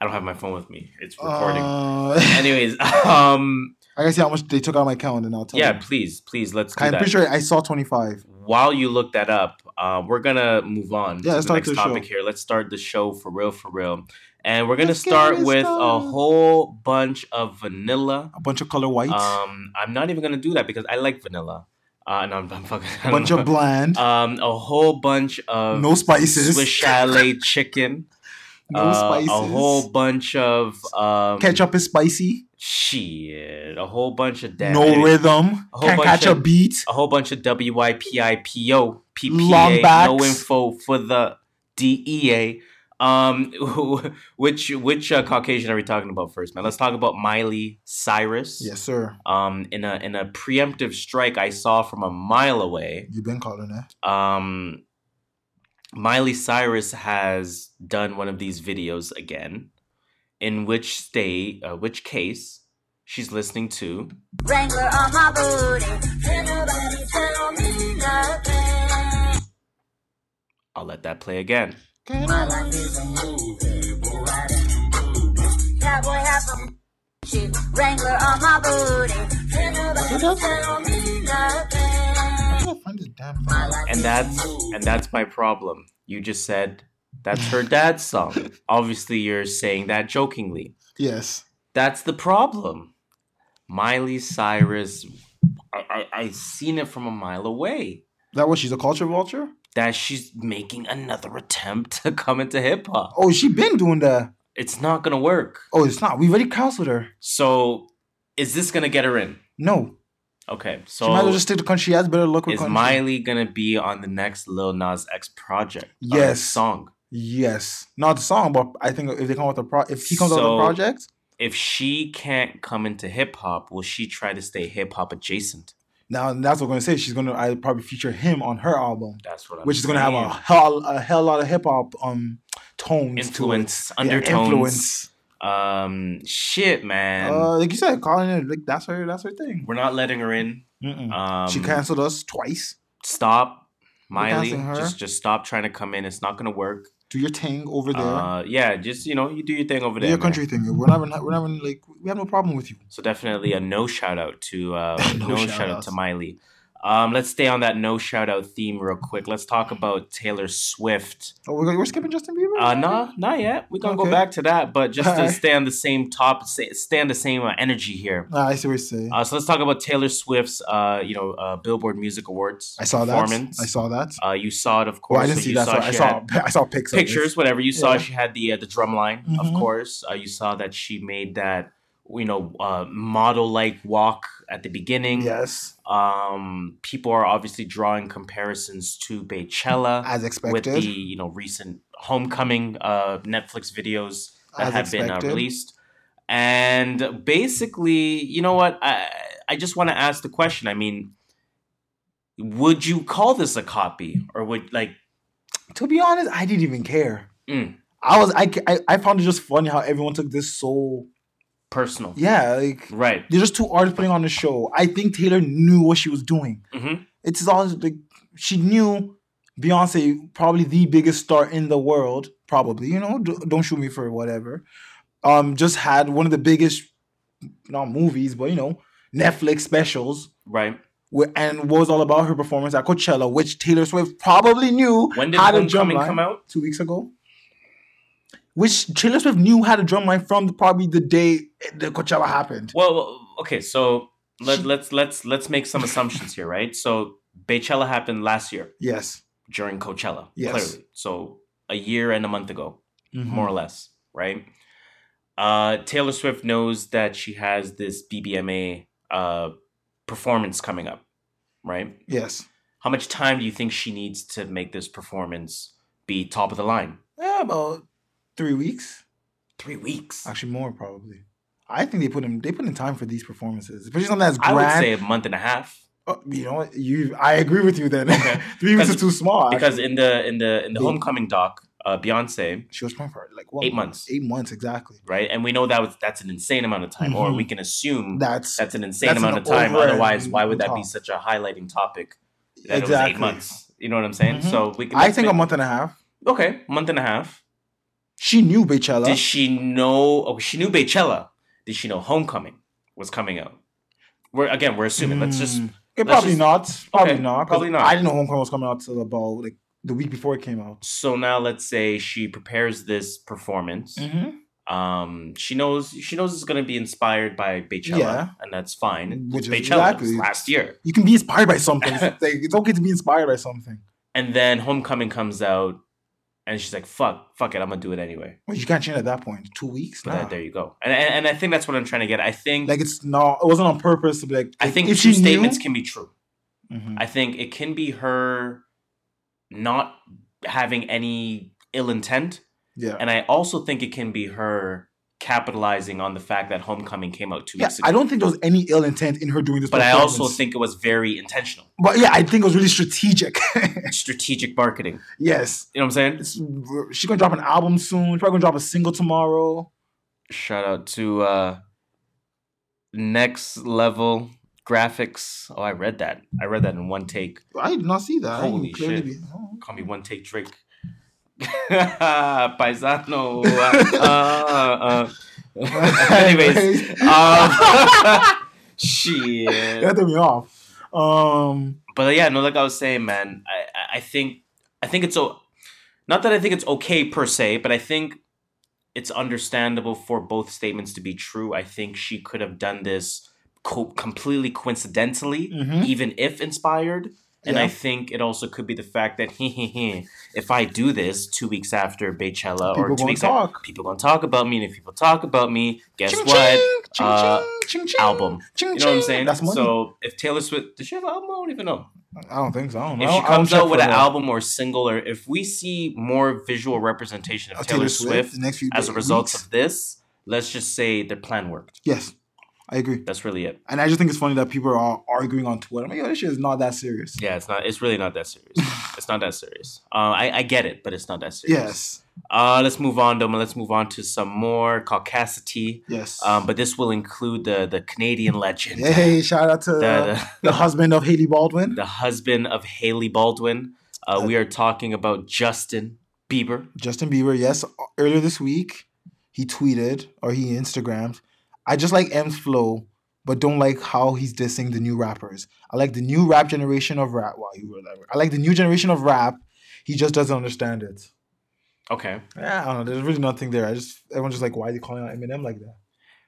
I don't have my phone with me. It's recording. Uh, Anyways, um, I gotta see how much they took out of my account, and I'll tell yeah, you. Yeah, please, please, let's do I'm that. pretty sure I saw 25. While you look that up, uh, we're gonna move on Yeah, to let's the start next the topic show. here. Let's start the show for real, for real. And we're gonna Let's start it with a whole bunch of vanilla. A bunch of color whites, Um, I'm not even gonna do that because I like vanilla. Uh, no, I'm, I'm fucking. a bunch of bland, um, a whole bunch of no spices, Swiss chalet chicken. no uh, spices. A whole bunch of um, Ketchup is spicy. Shit, a whole bunch of that. no rhythm. a whole Can't bunch catch a beat. a whole bunch of WIPIPO, PPA, no info for the DEA. Um, which which uh, Caucasian are we talking about first, man? Let's talk about Miley Cyrus. Yes, sir. Um, in a in a preemptive strike I saw from a mile away. You've been calling it. Um, Miley Cyrus has done one of these videos again, in which state, uh, which case, she's listening to Wrangler on my booty. Can't nobody tell me nothing. I'll let that play again. My life is a movie. Cowboy hat from shit. Wrangler on my booty. Can't nobody tell me nothing. I can't find this damn thing. And that's and that's my problem. You just said that's her dad's song. Obviously, you're saying that jokingly. Yes. That's the problem. Miley Cyrus, I, I I seen it from a mile away. That was she's a culture vulture. That she's making another attempt to come into hip hop. Oh, she been doing that. It's not gonna work. Oh, it's not. We already counseled her. So, is this gonna get her in? No. Okay, so she might as well just stick to country. She has better look with is country. Miley gonna be on the next Lil Nas X project? Yes. song. Yes. Not the song, but I think if they come with a pro, if he comes out with a project, If she can't come into hip hop, will she try to stay hip hop adjacent? now that's what I'm gonna say. She's gonna I probably feature him on her album, That's what I'm which is gonna have a hell a hell lot of hip hop um tones influence, to it. Yeah, undertones. influence. Um, shit, man. Uh, like you said, calling it like that's her. That's her thing. We're not letting her in. Um, she canceled us twice. Stop, Miley. Just just stop trying to come in. It's not gonna work. Do your thing over there. Uh, yeah, just you know, you do your thing over do there. your man. country thing. We're not. We're not like we have no problem with you. So definitely a no shout out to uh, No no, shout shout out to Miley. Um, let's stay on that no shout out theme real quick. Let's talk about Taylor Swift. Oh, we're, we're skipping Justin Bieber. Uh, nah, not yet. We're gonna go back to that, but just to Alright. stay on the same top, stay, on the same uh, energy here. Ah, I see what you're saying. Uh, so let's talk about Taylor Swift's, uh, you know, uh, Billboard Music Awards I saw that. I saw that. Uh, you saw it, of course. Well, I didn't so see that. So I saw. I saw of pictures, whatever. You saw Yeah. she had the uh, the drum line, of Mhm. course. Uh, you saw that she made that, you know, uh, model like walk at the beginning. Yes, Um, people are obviously drawing comparisons to Beychella as expected, with the you know recent Homecoming uh, Netflix videos that As have been uh, released. And basically, you know what? I I just want to ask the question. I mean, would you call this a copy, or would like to be honest, I didn't even care. Mm. I was. I, I. I found it just funny how everyone took this so. Personal? Yeah, like Right. they're just two artists putting on the show. I think Taylor knew what she was doing. hmm It's all like she knew Beyonce, probably the biggest star in the world, probably. You know, d- don't shoot me for whatever. Um, just had one of the biggest, not movies, but you know, Netflix specials. Right. And what was all about her performance at Coachella, which Taylor Swift probably knew When did a Homecoming come out? two weeks ago. Which Taylor Swift knew had a drum line from probably the day the Coachella happened. Well, okay, so let, She- let's let's let's make some assumptions here, right? So Beychella happened last year Yes, during Coachella, Yes. clearly. So a year and a month ago, Mhm. more or less, right? Uh, Taylor Swift knows that she has this BBMA uh, performance coming up, right? yes. How much time do you think she needs to make this performance be top of the line? Yeah, about three weeks. Three weeks. Actually, more probably. I think they put in they put in time for these performances, especially something that's I would say a month and a half. Oh, you know what? You, I agree with you. Then Okay. three weeks is too small. because actually. in the in the in the They- homecoming doc, uh, Beyonce, she was trying for like what, eight months. Eight months exactly. right? And we know that was that's an insane amount of time, or Mhm. we can assume That's that's an insane that's amount an of time. Otherwise, why would that be such a highlighting topic? That it was exactly. eight months. You know what I'm saying? Mhm. So we can. I think a month and a half. Okay, month and a half. She knew Beychella. Did she know? Oh, she knew Beychella. Did she know Homecoming was coming out? We're again, we're assuming. Let's just Mm. Let's probably just- not. Probably Okay, not. probably not. I didn't know Homecoming was coming out till about like the week before it came out. so now let's say she prepares this performance. Mm-hmm. Um, she knows she knows it's going to be inspired by Beychella, Yeah. and that's fine. Which is Beychella exactly- last year. You can be inspired by something. It's, like, it's okay to be inspired by something. And then Homecoming comes out, and she's like, "Fuck, fuck it, I'm gonna do it anyway." Well, you can't change at that point. Two weeks. But Nah. that, there you go. And, and and I think that's what I'm trying to get. I think Like it's not. It wasn't on purpose. To be like, I think if two she knew- statements can be true. Mhm. I think it can be her not having any ill intent, Yeah. and I also think it can be her capitalizing on the fact that Homecoming came out two Yeah, weeks ago. I don't think there was any ill intent in her doing this. but I also think it was very intentional, But yeah, I think it was really strategic. strategic marketing. yes, You know what I'm saying? it's, she's gonna drop an album soon. She's probably gonna drop a single tomorrow. Shout out to uh next level graphics. Oh, I read that. I read that in one take. I did not see that. Holy shit. be- oh. Call me one take Drake. Paisano. Uh. Anyways, um, shit. that threw me off. Um, But yeah, no, like I was saying, man, I I- think I think it's o- not that I think it's okay per se, but I think it's understandable for both statements to be true. I think she could have done this co- completely coincidentally, Mhm. even if inspired. And I think it also could be the fact that he if I do this two weeks after Beychella or People two gonna weeks after, talk. people gonna talk about me, and if people talk about me, guess ching, what? ching, ching, Uh, ching, ching, album. ching, You know what I'm saying? That's money. So if Taylor Swift, does she have an album? I don't even know. I don't think so. I don't know. If she don't- I don't comes out with an that. album or single, or if we see more visual representation of Of Taylor, Swift, the few as a result weeks. of this, let's just say their plan worked. yes, I agree. That's really it. And I just think it's funny that people are arguing on Twitter. I'm like, yo, this shit is not that serious. Yeah, it's not. It's really not that serious. It's not that serious. Uh, I I get it, but it's not that serious. Yes. Uh, let's move on, Doma. Let's move on to some more caucasity. Yes. Um, but this will include the the Canadian legend, hey, shout out to the, the, husband of Hailey Baldwin, the husband of Hailey Baldwin. Uh, we are talking about Justin Bieber. Justin Bieber. Yes. Earlier this week, he tweeted or he Instagrammed, "I just like M's flow." But don't like how he's dissing the new rappers. I like the new rap generation of rap. Wow, you wrote that. word. I like the new generation of rap. He just doesn't understand it. Okay, Yeah, I don't know. There's really nothing there. I just everyone's just like, why are they calling out Eminem like that?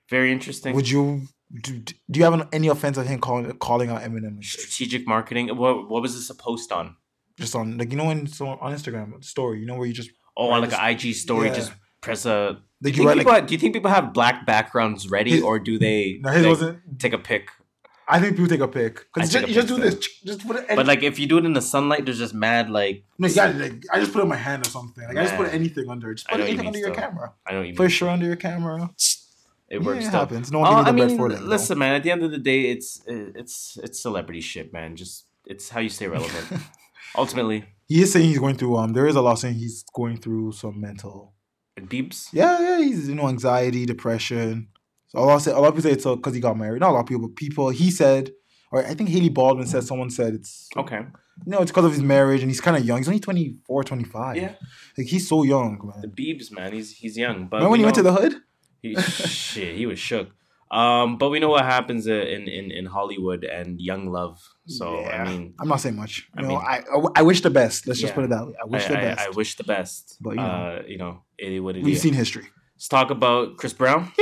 very interesting. Would you do, do you have any offense of him calling calling out Eminem? Strategic marketing. What what was this a post on? just on like you know when so on Instagram story, you know where you just Oh, on like an IG story, yeah. just press a. Do you, think write people, like do you think people have black backgrounds ready, His- or do they no his like, wasn't. take a pic? I think people take a pic I because just, just do this, just put it. But like if you do it in the sunlight, there's just mad like no, it. Like, I just put it in my hand or something. Like I just put anything under. it. Just put what you anything under mean your still. camera. I don't even. Put a under your camera. It Yeah, works. it happens. No one Oh, I mean, for listen, man. At the end of the day, it's it's it's celebrity shit, man. Just it's how you stay relevant. Ultimately, He is saying he's going through. Um, there is a lot saying he's going through some mental. Beeps. Yeah, yeah, he's you know anxiety, depression. So a lot say a lot of people say it's because he got married. Not a lot of people, but people. He said, or I think Hailey Baldwin said someone said it's Okay. you know it's because of his marriage and he's kind of young. He's only 24, 25. Yeah. like he's so young, man. The man. Beebs, man. He's he's young, but Remember when he went to the hood? He, shit, he was shook. Um, but we know what happens in in in Hollywood and young love. So Yeah. I mean, I'm not saying much. I know, mean- I, I I wish the best. Let's just put it that way. I wish I, the best. I wish the best. But, you know. uh, you know, it what it We've is. seen history. Let's talk about Chris Brown.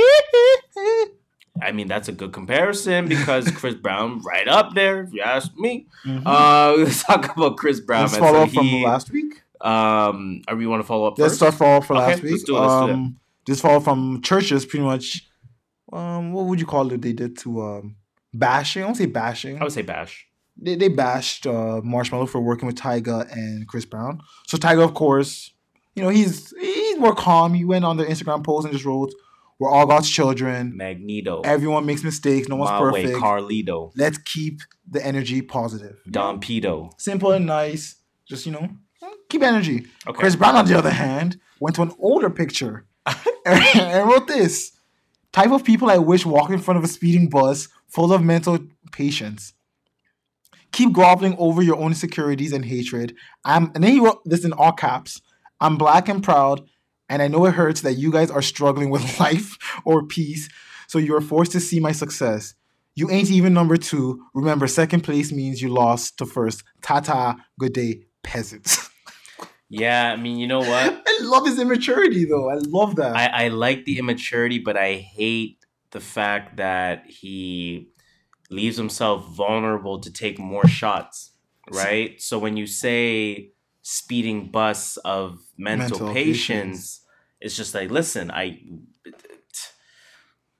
I mean, that's a good comparison because Chris Brown right up there, if you ask me. Mhm. Uh, let's talk about Chris Brown. Let's follow So up from last week. Um, are we want to follow up Let's first? start follow up for Okay, last week. let's do it, let's do it. um, Just follow from churches, pretty much. Um, what would you call it? They did to um bashing. I don't say bashing. I would say Bash. they, they bashed uh, Marshmello for working with Tyga and Chris Brown. So Tyga, of course, you know he's he's more calm. He went on the Instagram post and just wrote, "We're all God's children. Magneto. Everyone makes mistakes. No one's My way, perfect. Carlito. Let's keep the energy positive. Don Pito. Simple and nice. Just you know, keep energy." Okay. Chris Brown, on the other hand, went to an older picture and wrote this type of people I wish walk in front of a speeding bus full of mental patients. Keep groveling over your own insecurities and hatred. I'm, and then he wrote this in all caps. I'm black and proud, and I know it hurts that you guys are struggling with life or peace, so you are forced to see my success. You ain't even number two. Remember, second place means you lost to first. Ta ta. Good day, peasants. Yeah, I mean, you know what? I love his immaturity, though. I love that. I, I like the immaturity, but I hate the fact that he leaves himself vulnerable to take more shots. Right? So when you say speeding bus of mental, Mental patients, patients. it's just like, listen, I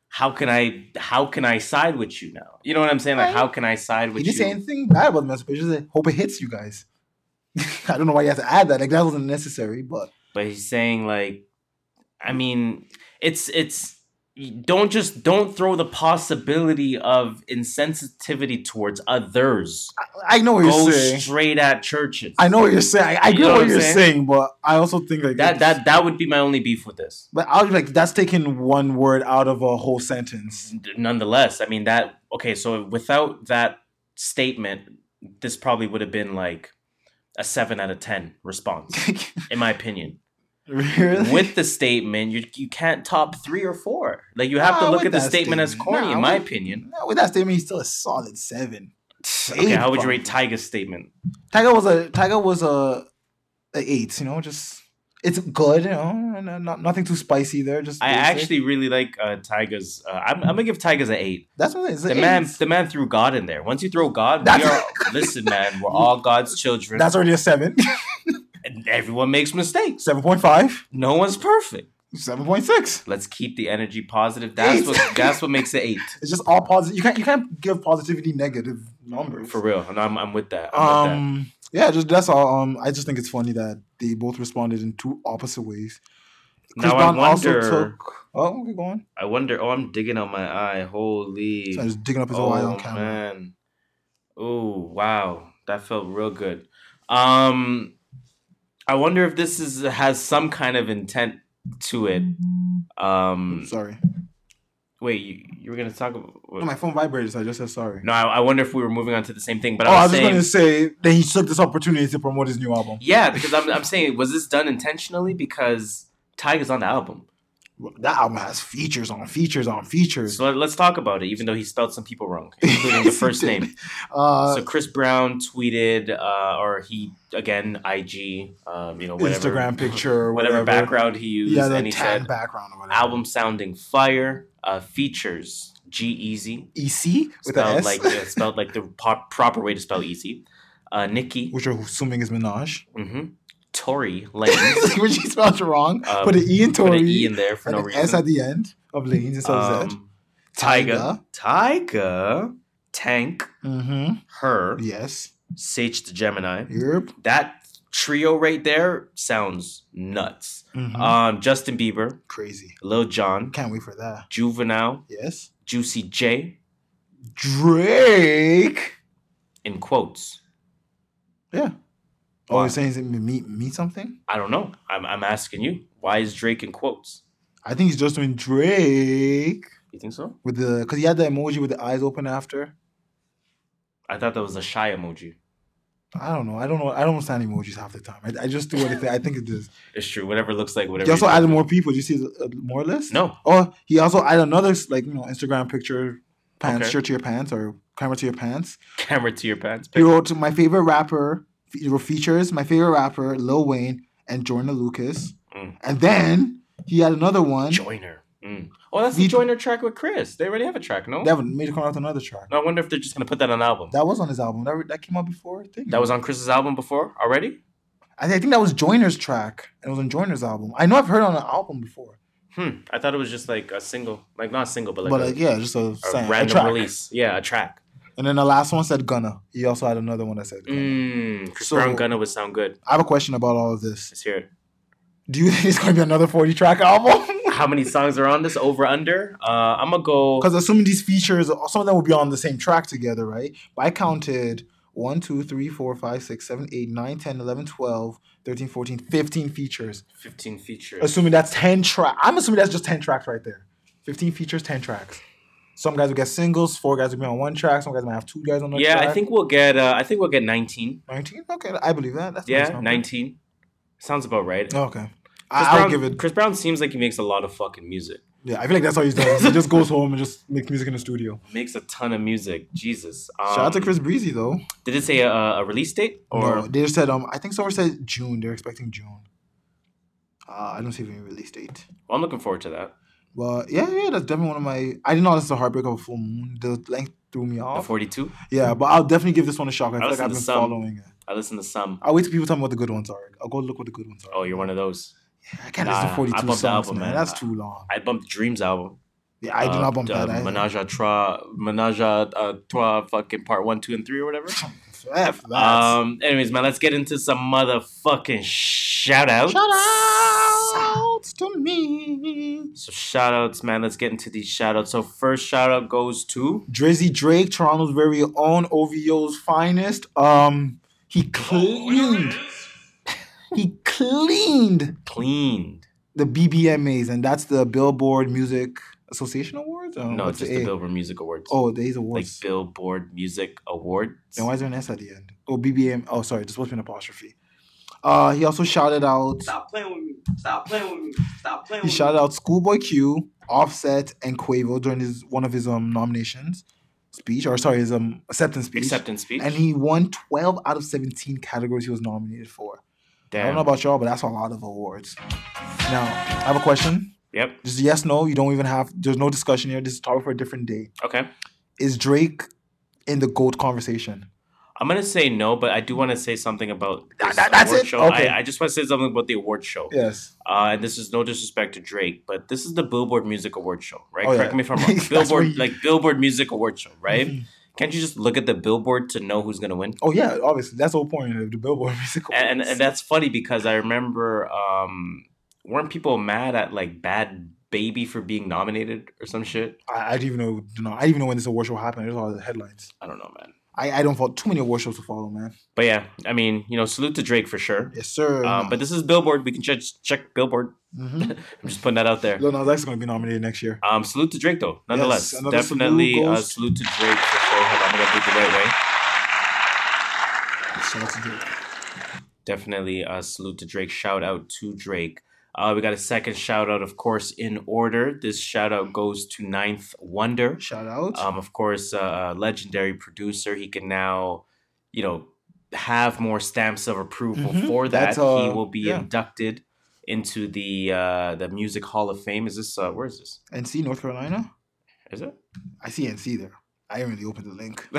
how can I how can I side with you now? You know what I'm saying? Like how can I side he with didn't you? say anything bad about the mental patients. He Hope it hits you guys. I don't know why you have to add that. Like that wasn't necessary, but but he's saying like i mean it's it's don't just don't throw the possibility of insensitivity towards others I, I know what go you're saying. straight at churches I know what you're saying. I, I You get know what, what you're saying? saying? but I also think like that that that would be my only beef with this But I was like, that's taking one word out of a whole sentence. nonetheless i mean that okay so without that statement this probably would have been like a 7 out of 10 response in my opinion really? with the statement you you can't top 3 or 4 like you have to look at the that statement, as corny in my with- opinion No, with that statement, he's still a solid seven. Okay, Eight, how would you rate Tyga's statement? Tyga was a Tiger was a, a eight. You know, just it's good. You know, and, uh, not, nothing too spicy there. Just I basic. actually really like uh, Tyga's. Uh, I'm, I'm gonna give Tyga's an eight. that's what it is. The an man, eight. the man threw God in there. Once you throw God, we are. listen, man, we're all God's children, That's already a seven. and everyone makes mistakes. Seven point five. No one's perfect. Seven point six. Let's keep the energy positive. That's Eight. what. That's what makes it eight. It's just all positive. You can't you can't give positivity negative numbers. For real, and I'm, I'm with that. I'm with Um. Yeah, just that's all. Um, I just think it's funny that they both responded in two opposite ways. Chris Now I Brown also wonder- took. Oh, okay, go on. I wonder. Oh, I'm digging out my eye. Holy. So I was digging up his oh eye on camera. man. Oh wow, that felt real good. Um, I wonder if this is has some kind of intent to it. Um, Sorry. wait, you, you were gonna talk about? No, my phone vibrated, so I just said sorry. No, I, I wonder if we were moving on to the same thing. But oh, I I was, was just saying, going to say that he took this opportunity to promote his new album. yeah, because I'm I'm saying, was this done intentionally? Because Tyga's on the album. That album has features on features on features. So let, us talk about it. Even though he spelled some people wrong, including the first name. Uh, so Chris Brown tweeted, uh, or he again IG, um, you know, whatever Instagram picture, or whatever, whatever background he used, Yeah, the and he said background or whatever. album sounding fire, uh, features G Easy, EC with spelled S, like uh, spelled like the po- proper way to spell easy. Uh, Nicki, which we're assuming is Minaj. mm-hmm. Tory Lanez, which he spelled wrong. Uh, put an E in Tory, put an E in there for no reason. S at the end of lanes instead of Z. um, Tyga. Tank, Mm-hmm. her, Yes. Sage the Gemini. Yep. That trio right there sounds nuts. Mhm. Um, Justin Bieber, Crazy. Lil Jon, Can't wait for that. Juvenile, Yes. Juicy J, Drake. in quotes. Yeah. Oh, you're saying is it meet meet something? I don't know. I'm, I'm asking you. Why is Drake in quotes? I think he's just doing Drake You think so? with the because he had the emoji with the eyes open after. I thought that was a shy emoji. I don't know. I don't know. I don't understand emojis half the time. I, I just do what I think. I think it is. It's true. Whatever looks like whatever. He also added more people. Did you see the, uh, more list? No. Oh, he also added another like you know Instagram picture, pants, Okay. shirt to your pants or camera to your pants. Camera to your pants. He wrote my favorite rapper. Features my favorite rapper Lil Wayne and Joyner Lucas, Mm. and then he had another one. Joyner. Mm. Oh, that's the He- Joyner track with Chris. They already have a track, no? That made it come out with another track. No, I wonder if they're just gonna put that on album. That was on his album. That, that came out before. I think That was on Chris's album before already. I, think- I think that was Joyner's track. and It was on Joyner's album. I know I've heard it on an album before, Hmm. I thought it was just like a single, like not a single, but like, but a, like yeah, just a, a a random track. release. Yeah, a track. And then the last one said Gunna. He also had another one that said Gunna. Mm, Chris So- Brown Gunna would sound good. I have a question about all of this. Let's hear it. Do you think it's going to be another 40 track album? How many songs are on this? Over under? Uh, I'm gonna go. Because assuming these features, some of them will be on the same track together, right? But I counted 1, 2, 3, 4, 5, 6, 7, 8, 9, 10, 11, 12, 13, 14, 15 features. 15 features. Assuming that's 10 tracks. I'm assuming that's just 10 tracks right there. 15 features, 10 tracks. Some guys will get singles, four guys will be on one track, some guys might have two guys on the track. yeah, track. I think we'll get. Uh, I think we'll get 19. 19? Okay, I believe that. That's Yeah, nice 19. Sounds about right. Okay. Chris I, I'll Brown, give it. Chris Brown seems like he makes a lot of fucking music. Yeah, I feel like that's all he's done. he just goes home and just makes music in the studio. Makes a ton of music. Jesus. Um, Shout out to Chris Breezy though. Did it say a, a release date or? no, they just said um I think someone said June. They're expecting June. Uh, I don't see any release date. Well, I'm looking forward to that. But yeah, yeah, that's definitely one of my. I didn't know this is a heartbreak of a full moon. The length threw me The off. 42. Yeah, but I'll definitely give this one a shot. I I feel like I've been some. following it. I listen to some. I'll wait till people tell me what the good ones are. I'll go look what the good ones are. Oh, you're one of those. Yeah, I can't Nah, listen to I 42 bumped the songs, album, man. man. That's too long. I bumped Dreams album. Yeah, I did Uh, not bump uh, that. Menage a trois, Menage a uh, trois, fucking part one, two, and three, or whatever. F that. Um. Anyways, man, let's get into some motherfucking shout outs. Shout outs to me. So shout outs, man. Let's get into these shout outs. So first shout out goes to Drizzy Drake, Toronto's very own OVO's finest. Um, he cleaned. he cleaned Cleaned. the BBMAs, and that's the Billboard Music Association Awards. Um, No, what's just the the A? Billboard Music Awards. Oh, these awards. like. Billboard Music Awards. then why is there an S at the end? Oh, BBM. Oh, sorry, this supposed to be an apostrophe. Uh, he also shouted out. Stop playing with me. Stop playing with me. Stop playing He with me. He shouted out Schoolboy Q, Offset, and Quavo during his one of his um nominations speech, or sorry, his um acceptance speech. Acceptance speech. and he won 12 out of 17 categories he was nominated for. Damn. I don't know about y'all, but that's a lot of awards. Now, I have a question. Yep. Just yes, no. You don't even have. There's no discussion here. This is topic for a different day. Okay. Is Drake in the gold conversation? I'm gonna say no, but I do want to say something about this that- that's award it? show. Okay. I, I just want to say something about the award show. Yes. Uh, and this is no disrespect to Drake, but this is the Billboard Music Award Show, right? Oh, Correct yeah. me if I'm wrong. Billboard, you- like Billboard Music Award Show, right? Mhm. Can't you just look at the Billboard to know who's gonna win? Oh yeah, obviously that's the whole point of the Billboard Music And, and and that's funny because I remember, um, weren't people mad at like Bhad Bhabie for being nominated or some shit? I, I didn't even know. Know, I didn't even know when this award show happened. Just saw the headlines. I don't know, man. I, I don't follow too many award shows to follow, man. But yeah, I mean, you know, salute to Drake for sure. Yes, sir. Um, but this is Billboard. We can check check Billboard. Mhm. I'm just putting that out there. Lil Nas X is going to be nominated next year. Um, salute to Drake though. Nonetheless, Yes, definitely salute uh, salute to Drake for sure. I'm gonna do it the right way. Shout out to Drake. Definitely uh, salute to Drake. Shout out to Drake. Uh, we got a second shout out, of course, in order. This shout out goes to Ninth Wonder. Shout out. Um, of course, uh, a legendary producer. He can now, you know, have more stamps of approval Mhm. for that. Uh, he will be yeah. inducted into the uh, the Music Hall of Fame. Is this uh, where is this? NC, North Carolina. Is it? I see NC there. I didn't really open the link.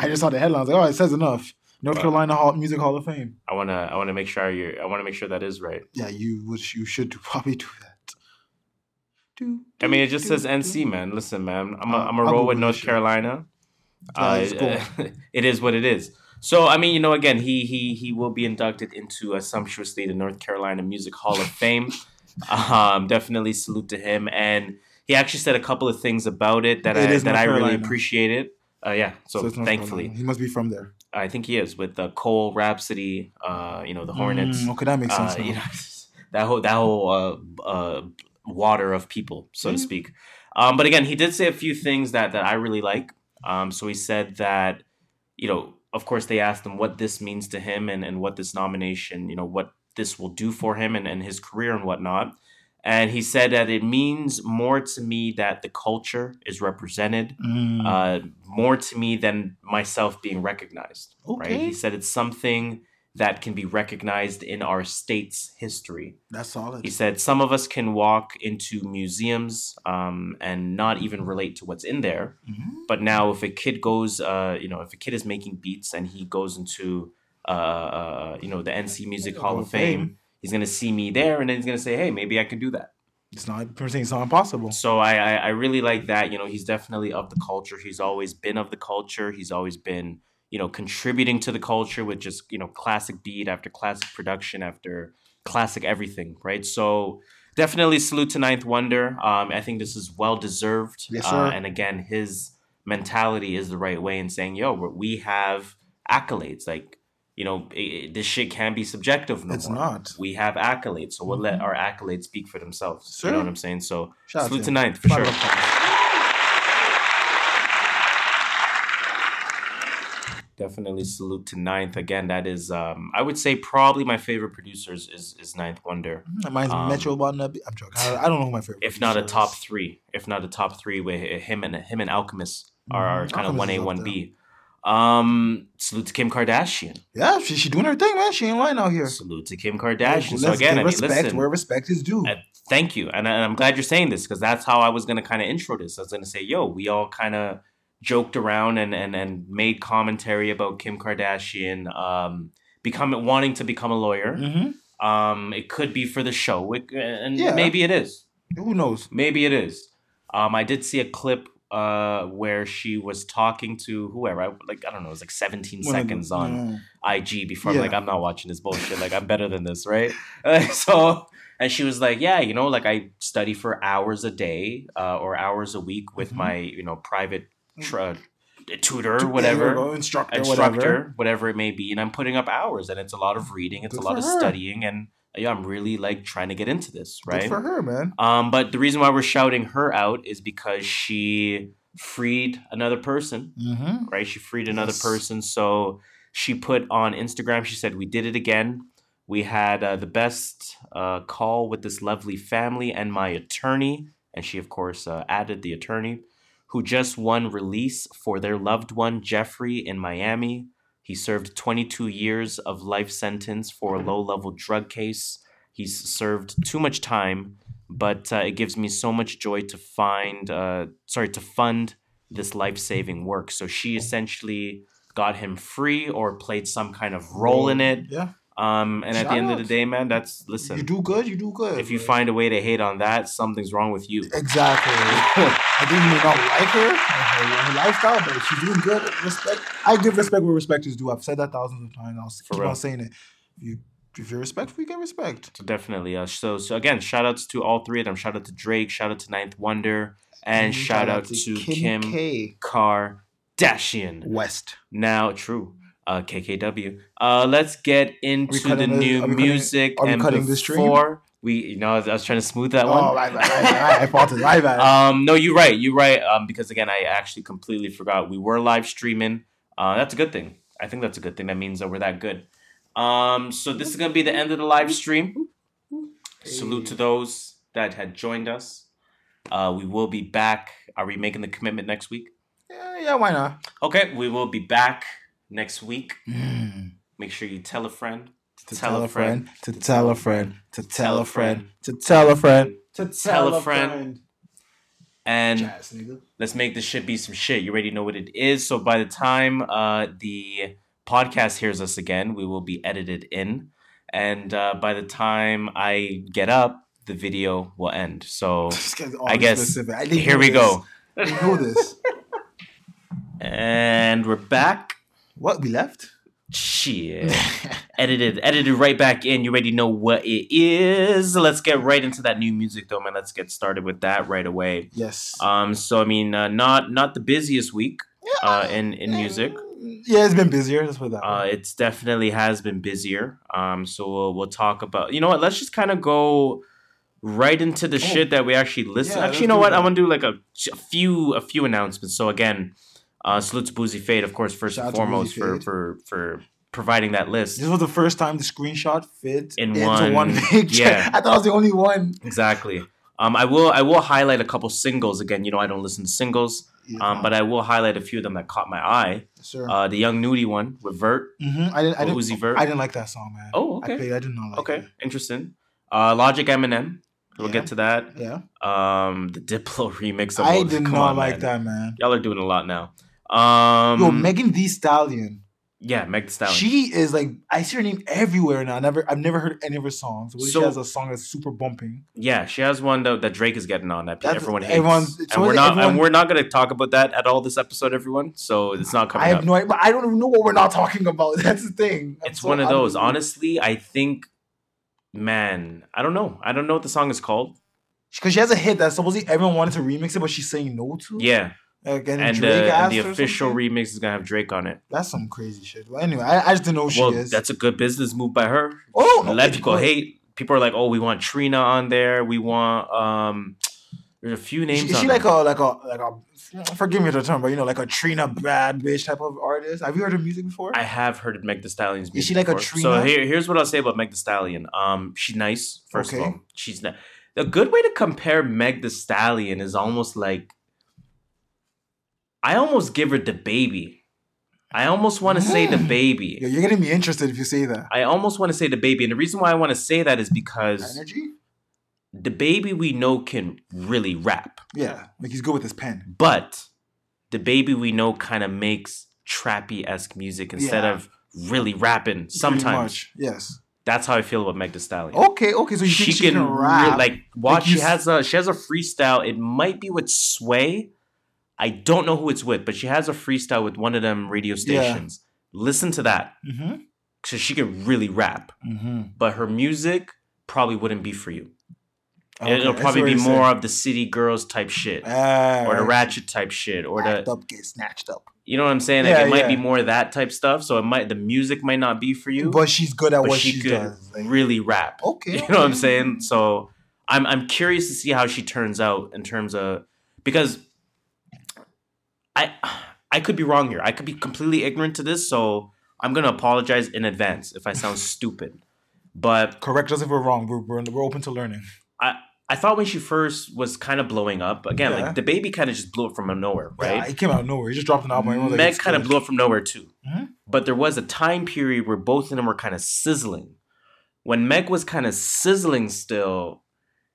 I just saw the headlines. Like, oh, it says enough. North Wow. Carolina Hall, Music Hall of Fame. I wanna I wanna make sure you I wanna make sure that is right. Yeah, you would you should probably do that. Do, I mean, it just do, says do. NC, man. Listen, man, I'm a, I'm a roll with North. Carolina. Uh, cool. it is what it is. So I mean, you know, again, he he he will be inducted into uh, sumptuously the North Carolina Music Hall of Fame. um, definitely salute to him, and he actually said a couple of things about it that It I that North I really Carolina. appreciated. Uh, yeah, so, North thankfully, Carolina. he must be from there. I think he is with the Cole Rapsody. Uh, you know, the Hornets. Mm, okay, that makes sense. Uh, you know, that whole that whole uh, uh, water of people, so to Mhm. speak. Um, but again, he did say a few things that that I really like. Um, so he said that, you know, of course, they asked him what this means to him and and what this nomination, you know, what this will do for him and, and his career and whatnot. And he said that it means more to me that the culture is represented, Mm, uh, more to me than myself being recognized. Right? He said it's something that can be recognized in our state's history. that's solid. He said some of us can walk into museums um, and not even relate to what's in there. Mhm. But now, if a kid goes, uh, you know, if a kid is making beats and he goes into, uh, uh, you know, the NC Music Hall of Fame, he's gonna see me there, and then he's gonna say, "Hey, maybe I can do that." It's not. I'm saying it's not impossible. So I, I, I really like that. You know, he's definitely of the culture. He's always been of the culture. He's always been, you know, contributing to the culture with just, you know, classic beat after classic production after classic everything, right? So definitely salute to Ninth Wonder. Um, I think this is well deserved. Yes, Uh, sir. and again, his mentality is the right way in saying, yo, we have accolades. Like, you know, i i- this shit can be subjective no It's more. not. We have accolades, so we'll let our accolades speak for themselves. You know what I'm saying? So Shout salute to to. Ninth for sure. Definitely salute to Ninth. Again, that is um I would say probably my favorite producers is is Ninth Wonder. Mine's Um, Metro Watanabe. I'm joking. I, I don't know who my favorite. If not a top is. three. If not a top three with him and him and Alchemist are, are Mhm. kind of one A, one B. Um salute to Kim Kardashian. Yeah, she, she doing her thing, man. She ain't lying out here. Salute to Kim Kardashian. Let's so again, I mean, respect listen, where respect is due. Uh, thank you, and, I- and I'm glad you're saying this because that's how I was gonna kind of intro this. I was gonna say, yo, we all kind of joked around and and and made commentary about Kim Kardashian um becoming wanting to become a lawyer. hmm Um, it could be for the show, it, and Yeah. maybe it is. Who knows? Maybe it is. Um, I did see a clip uh where she was talking to whoever. I, like I don't know, it was like 17 One of the- seconds on. Mm. IG before I'm like, I'm not watching this bullshit. Like, I'm better than this, right? Uh, so, and she was like, Yeah, you know, like I study for hours a day uh, or hours a week with Mhm. my, you know, private tra- tutor, Yeah, whatever, go, instructor, instructor, whatever. whatever. it may be. And I'm putting up hours and it's a lot of reading, it's Good a lot of her. studying. And yeah, I'm really like trying to get into this, right? Good for her, man. Um, but the reason why we're shouting her out is because she freed another person Mm-hmm. right? She freed another Yes. person. So she put on Instagram, she said, We did it again. We had uh, the best uh, call with this lovely family and my attorney. And she, of course, uh, added the attorney who just won release for their loved one, Jeffrey, in Miami. He served 22 years of life sentence for a low level drug case. He's served too much time, but uh, it gives me so much joy to find, uh, sorry, to fund this life saving work. So she essentially got him free or played some kind of role in it. Yeah. Um, and at the Shout end of the day, man, that's listen. You do good, you do good. If you man. find a way to hate on that, something's wrong with you. Exactly. I think you may not like her, her, her lifestyle, but she's doing good, respect. I give respect where respect is due. I've said that thousands of times. I'll keep real. on saying it. If you if you're respectful, you get respect. Definitely. Uh, so so again, shout outs to all three of them. Shout out to Drake. Shout out to Ninth Wonder, and shout, out, to Kim, K. Kardashian. Kardashian. West. Now, true. Uh, KKW. Uh, let's get into the cutting this- new cutting- music. are we and cutting this stream? before we, you know, I was, I was trying to smooth that one. Oh, right, right, right, right. I. My bad. Um, no, you're right. You're right. Um, because again, I actually completely forgot we were live streaming. Uh, that's a good thing. I think that's a good thing. That means that we're that good. Um, so this is gonna be the end of the live stream. Salute to those that had joined us. Uh, we will be back. Are we making the commitment next week? yeah, yeah, why not? Okay, we will be back next week. Mm. Make sure you tell a friend. To tell a friend, to tell a friend, to tell a friend, to tell a friend, to Tell a friend. And Jazz, let's make this shit be some shit. You already know what it is. So by the time uh, the podcast hears us again, we will be edited in. And uh, by the time I get up, the video will end. So This guy's all I guess specific. I didn't here we this. go. I didn't know this. And we're back. What? We left? Shit. edited, edited right back in. You already know what it is. Let's get right into that new music though, man. Let's get started with that right away. Yes. Um, so I mean, uh, not not the busiest week uh, in in music. Yeah, it's been busier. Let's put it that Uh, it's definitely has been busier. Um, so we'll, we'll talk about. You know what? Let's just kind of go right into the shit that we actually listen. Oh. Yeah, actually, you know what? that. I'm gonna do like a, a few a few announcements. So again, uh, salute to Boozy Fade, of course, first Shout and foremost for for for providing that list. This was the first time the screenshot fit In into one- one, picture. yeah. I thought I was the only one. Exactly. Um, I will I will highlight a couple singles again. You know, I don't listen to singles. Um, but I will highlight a few of them that caught my eye. sir. Uh, the Young Nudy one with Vert. hmm I didn't. I didn't. Uzi Vert. I didn't like that song, man. Oh, I okay. played. I did not like. Okay, it. interesting. Uh, Logic Eminem. We'll Yeah. get to that. Yeah. Um, the Diplo remix. Of I did not on, like man. that, man. Y'all are doing a lot now. Um, Yo, Megan Thee Stallion. yeah, Meg Thee Stallion. She is like I see her name everywhere now. I never. I've never heard any of her songs. What if So- she has a song that's super bumping. yeah, she has one that, that Drake is getting on that That's- everyone hates. and we're not everyone- and we're not gonna talk about that at all this episode, everyone. So it's not coming I have up. no idea. But I don't even know what we're not talking about. That's the thing. I'm it's so one of those. the loop. Honestly, I think, man, I don't know. I don't know what the song is called. because she has a hit that supposedly everyone wanted to remix it, but she's saying no to. Yeah, Like, and, and, Drake uh, and the official something. remix is gonna have Drake on it. That's some crazy shit. Well, anyway, I, I just didn't know who she well, is. that's a good business move by her. Oh, let okay, people hate. People are like, oh, we want Trina on there. We want um. There's a few Is names. she, is on she like a like a like a forgive me the term, but you know, like a Trina bad bitch type of artist? Have you heard her music before? I have heard of Meg Thee Stallion's music. Is she like a before. So here, here's what I'll say about Meg Thee Stallion. Um, she's nice. First of all, she's not. A good way to compare Meg Thee Stallion is almost like. I almost give her the baby. I almost want to say the Mm. baby. Yeah, you're getting me interested if you say that. I almost want to say the baby, and the reason why I want to say that is because Energy? the baby we know can really rap, Yeah, like he's good with his pen. but the baby we know kind of makes trappy esque music instead Yeah. of really rapping. Sometimes much, yes. that's how I feel about Meg Thee Stallion. Okay, okay. So you think she, can, re- rap? like watch. you she has a she has a freestyle. It might be with Sway. I don't know who it's with, but she has a freestyle with one of them radio Yeah. stations. Listen to that, mm-hmm. so she can really rap. Mm-hmm. But her music probably wouldn't be for you. It'll probably be more saying. of the city girls type shit, Ah, or the ratchet type shit, or the up, get snatched up. you know what I'm saying. Like Yeah, it might be more of that type stuff. So it might the music might not be for you, But she's good at what she she, could does. Like, really rap. okay, You know what I'm saying? So I'm I'm curious to see how she turns out in terms of because I I could be wrong here. I could be completely ignorant to this, so I'm gonna apologize in advance if I sound stupid. But Correct us if we're wrong. We're, we're, we're open to learning. I I thought when she first was kind of blowing up again, Yeah. like the baby kind of just blew up from nowhere, Yeah, right? it came out of nowhere. He just dropped an album. everyone's like, Meg kind of blew up from nowhere too. Mhm. But there was a time period where both of them were kind of sizzling. When Meg was kind of sizzling still,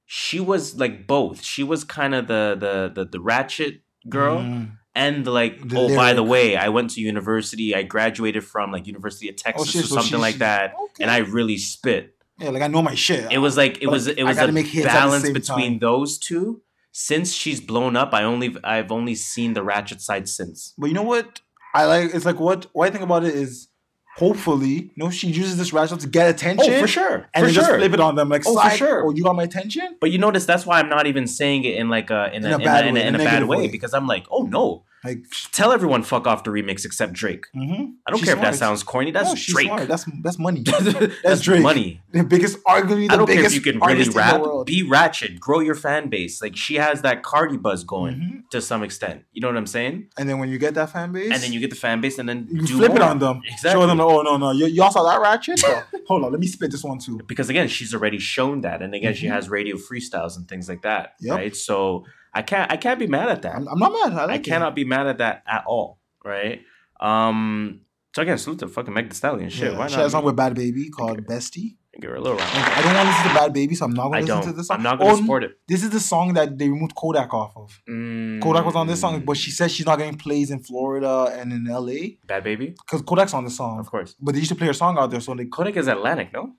she was like both. She was kind of the the the, the ratchet girl Mm. And like The oh by the way, I went to university. I graduated from like University of oh, Texas Oh, shit, or so something she- like that, okay. and I really spit. Yeah, like I know my shit. It was like it But was it was a make hits at the balance between time. those two. Since she's blown up, I only I've only seen the ratchet side since. But you know what? I like. It's like what. What I think about it is, hopefully, you know, she uses this ratchet to get attention. Oh, for sure, And for then just flip it on them like, Oh, for sure. Oh, you got my attention. But you notice that's why I'm not even saying it in like a in a, in a, in a, in a bad way, way. because I'm like, oh no, Like, Tell everyone fuck off the remix except Drake. mm-hmm. I don't care if that sounds corny. That's Drake. That's that's money. That's, Drake. money. the biggest, arguably the I don't care if you can really artist in the rap. Be ratchet. Grow your fan base. Like she has that Cardi buzz going Mhm. to some extent. You know what I'm saying? And then when you get that fan base, And then you get the fan base, and then you do flip it on them. Exactly. Show them, oh no no, y- y'all saw that ratchet? Hold on, let me spit this one too. because again, she's already shown that, and again, she Mhm. has radio freestyles and things like that. Yep. Right. So I can't. I can't be mad at that. I'm, I'm not mad. I, I like it. cannot be mad at that at all. Right. Um. So again, salute to fucking Meg Thee Stallion. Shit. Yeah, Why she has a song not? with Bhad Bhabie called Bestie. Give her a little round. I don't want to listen to Bhad Bhabie, so I'm not going to listen to this song. I'm not gonna Oh, support it. This is the song that they removed Kodak off of. Kodak was on this song, Mm. but she said she's not getting plays in Florida and in LA Bhad Bhabie, because Kodak's on the song. of course. But they used to play her song out there, so they Kodak is Atlantic, no?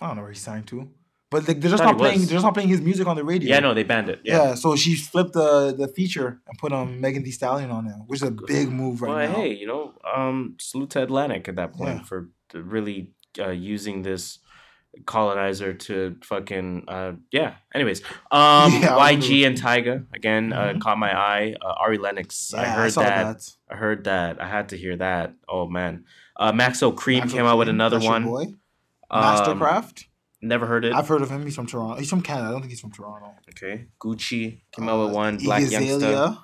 I don't know where he signed to. But like, they're just not playing. was. They're just not playing his music on the radio. Yeah, no, they banned it. Yeah. Yeah. so she flipped the the feature and put um Megan Thee Stallion on there, which is a big move right well, now. hey, you know, um, salute to Atlantic at that point Yeah. for really uh, using this colonizer to fucking uh yeah anyways um Yeah, I yg and tyga again uh Mhm. caught my eye uh, ari lennox i Yeah, heard saw that, i heard that i had to hear that oh man uh Maxo Kream Maxo came out with another one Boy. Um, Mastercraft. Never heard it I've heard of him. He's from Toronto. He's from Canada. I don't think he's from Toronto. okay gucci came out with Uh, one black youngster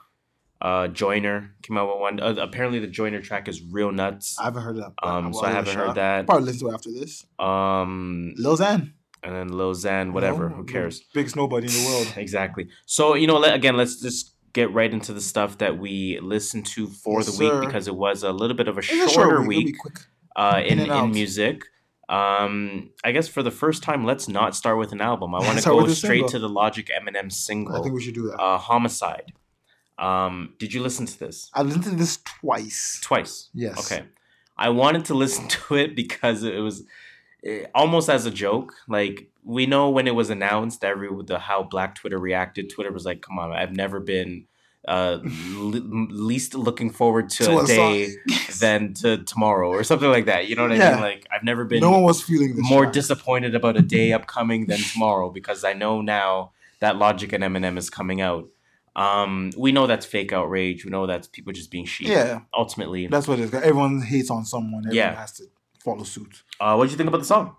uh Joyner came out with one uh, apparently the Joyner track is real nuts I haven't heard of that. um so i give it a haven't heard shot. that Probably listen to it after this. um Lil Xan. and then Lil Xan, whatever. No, Who cares? Biggest nobody in the world. exactly. So you know, let, again, let's just get right into the stuff that we listened to for Yes, the week sir. because it was a little bit of a It's a short shorter week. Week uh, in in and in out. music. Um, I guess for the first time, let's not start with an album. I want to go straight to the Logic Eminem single. I think we should do that. uh, "Homicide." Um, did you listen to this I listened to this twice. twice? Yes. Okay. I wanted to listen to it because it was eh, almost as a joke. Like we know when it was announced, every the how Black Twitter reacted. Twitter was like, "Come on, I've never been uh, le- least looking forward to, To a a day than to tomorrow or something like that." You know what I mean? Like I've never been No one was feeling this. more disappointed about a day upcoming than tomorrow because I know now that Logic and Eminem is coming out. Um, we know that's fake outrage. We know that's people just being sheep. Yeah, Ultimately, that's what it is. Everyone hates on someone. Everyone Yeah. has to follow suit. uh, what do you think about the song?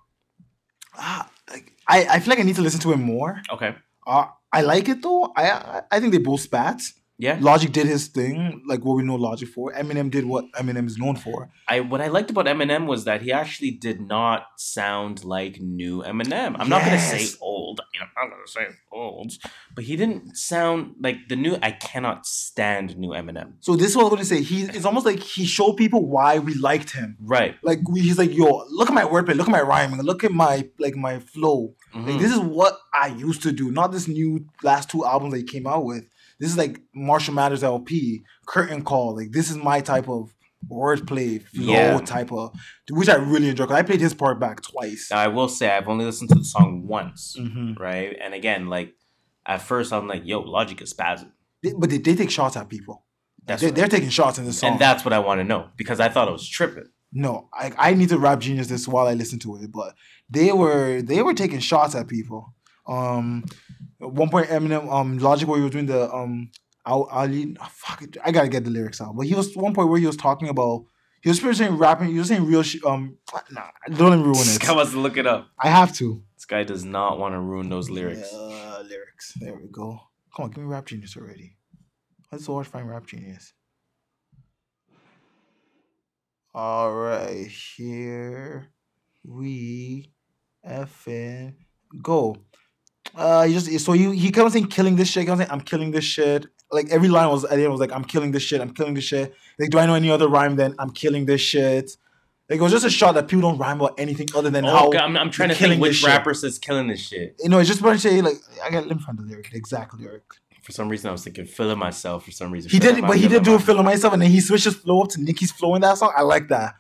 Ah, like, I, I feel like I need to listen to it more. Okay. Uh, I like it though. I I, I think they both spat. Yeah. Logic did his thing, like what we know Logic for. Eminem did what Eminem is known for. I what I liked about Eminem was that he actually did not sound like new Eminem. I'm not gonna say old. You know, I'm not gonna say old, but he didn't sound like the new. I cannot stand new Eminem. So this is what I'm gonna say. He it's almost like he showed people why we liked him. Right. Like we, he's like, yo, look at my wordplay, look at my rhyming, look at my like my flow. Mhm. Like this is what I used to do, not this new last two albums that he came out with. This is like Marshall Mathers LP, Curtain Call. Like this is my type of wordplay, flow Yeah. type of, which I really enjoy. Cause I played his part back twice. Now, I will say I've only listened to the song once. Mhm. Right. And again, like at first I'm like, yo, Logic is spazzing. But they, they take shots at people. That's they, they're taking shots in this song. and that's what I want to know because I thought it was tripping. no, I, I need to rap genius this while I listen to it. But they were they were taking shots at people. Um, at one point Eminem, um, Logic where he was doing the um, Ali, oh, fuck it, I gotta get the lyrics out. But he was one point where he was talking about he was pretty saying rapping. He was saying real shit. Um, nah, don't me ruin This it. guy wants to look it up. I have to. This guy does not want to ruin those lyrics. Uh, lyrics. There we go. Come on, give me rap genius already. Let's watch find rap genius. All right, here we effing go. Uh, he just so he he on saying killing this shit. He on saying I'm killing this shit. Like every line was at the end was like I'm killing this shit. I'm killing this shit. Like do I know any other rhyme than I'm killing this shit? Like it was just a shot that people don't rhyme about anything other than how Oh, okay, I'm, I'm trying to think which shit. rapper says killing this shit. you know. It's just about to say like I got let me find the lyric, the exact lyric. For some reason, I was thinking feeling myself. For some reason, He did, but he did do a of myself, and then he switches flow up to Nicki's flow in that song. I like that.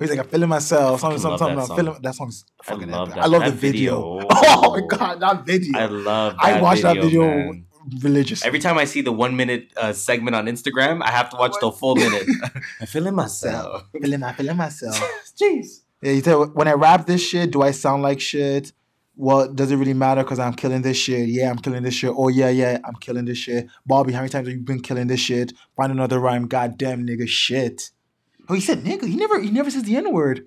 He's like, I'm feeling myself. Something, something, something. that I'm feeling that song's I love I love the video. video. Oh my god, that video. I I, love. That watched that video man. religiously. Every time I see the one minute uh, segment on Instagram, I have to watch the full minute. I'm feeling myself. feeling, I'm feeling myself. Jeez. Yeah, he said, when I rap this shit, do I sound like shit? well, does it really matter because I'm killing this shit? Yeah, I'm killing this shit. Oh yeah, yeah, I'm killing this shit. Bobby, how many times have you been killing this shit? Find another rhyme. Goddamn nigga, shit. Oh, he said nigga. He never, he never says the n word.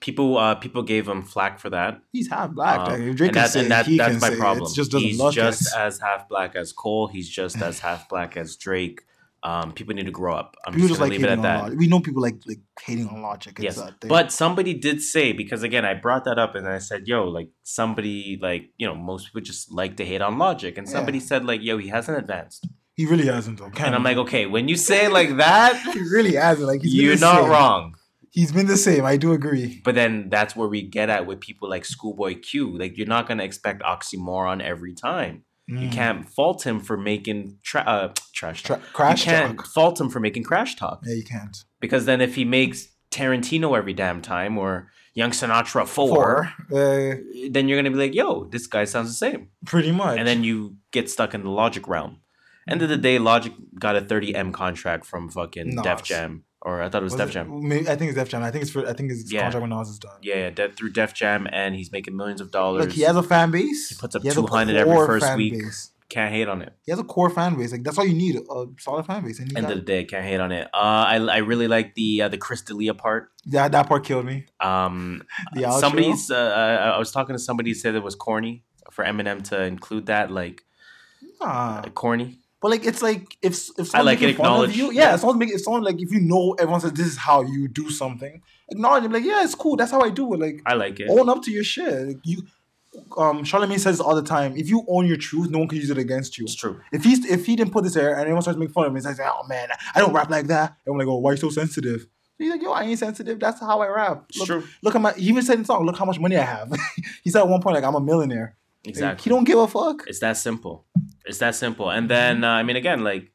People, uh, people gave him flack for that. He's half black. Um, and Drake can that's, say and that, that's my problem. Just He's just as- as half black as Cole. He's just as half black as Drake. Um, people need to grow up. I'm People just like leave it at that. logic. We know people like like hating on logic. Yes, but somebody did say because again, I brought that up and I said, "Yo, like somebody like you know most people just like to hate on Logic," and somebody Yeah. said like, "Yo, he hasn't advanced," he really hasn't though. Can and I'm like, "Okay, when you say it like that, he really hasn't. Like he's you're not same. wrong." He's been the same. I do agree. But then that's where we get at with people like Schoolboy Q. Like you're not gonna expect oxymoron every time. You Mm. can't fault him for making tra- uh, trash talk. Tra- crash you can't talk. fault him for making crash talk Yeah, you can't. because then if he makes Tarantino every damn time or Young Sinatra four, Four. Uh, then you're gonna be like, "Yo, this guy sounds the same," pretty much. and then you get stuck in the Logic realm. End of the day, Logic got a 30 m contract from fucking Nas. Def Jam, or I thought it was, Was Def it- Jam. Maybe, I think it's Def Jam. I think it's for. I think his Yeah. contract with Nas is done. Yeah, yeah, De- through Def Jam, and he's making millions of dollars. Like he has a fan base. He puts up a 200 every first week. base. Can't hate on it. He has a core fan base. Like that's all you need. A solid fan base. End got, of the day, can't hate on it. Uh, I I really like the uh, the Chris D'Elia part. Yeah, that part killed me. Um, The outro. somebody's uh, I I was talking to somebody who said it was corny for Eminem to include that like Nah. corny. But like it's like if if I someone like it making fun of you, yeah, if someone make if someone like if you know everyone says this is how you do something, acknowledge it. Like yeah, it's cool. That's how I do it. Like I like it. own up to your shit. Like, you, um, Charlemagne says all the time. If you own your truth, no one can use it against you. It's true. If he's if he didn't put this there and anyone starts making fun of him, he's like, oh man, I don't rap like that. And I'm like, oh, why you so sensitive? He's like, yo, I ain't sensitive. That's how I rap. Look, true. look at my. He even said in the song, look how much money I have. he said at one point, like, I'm a millionaire. Like, Exactly. he don't give a fuck. It's that simple. It's that simple. And then uh, I mean, again, like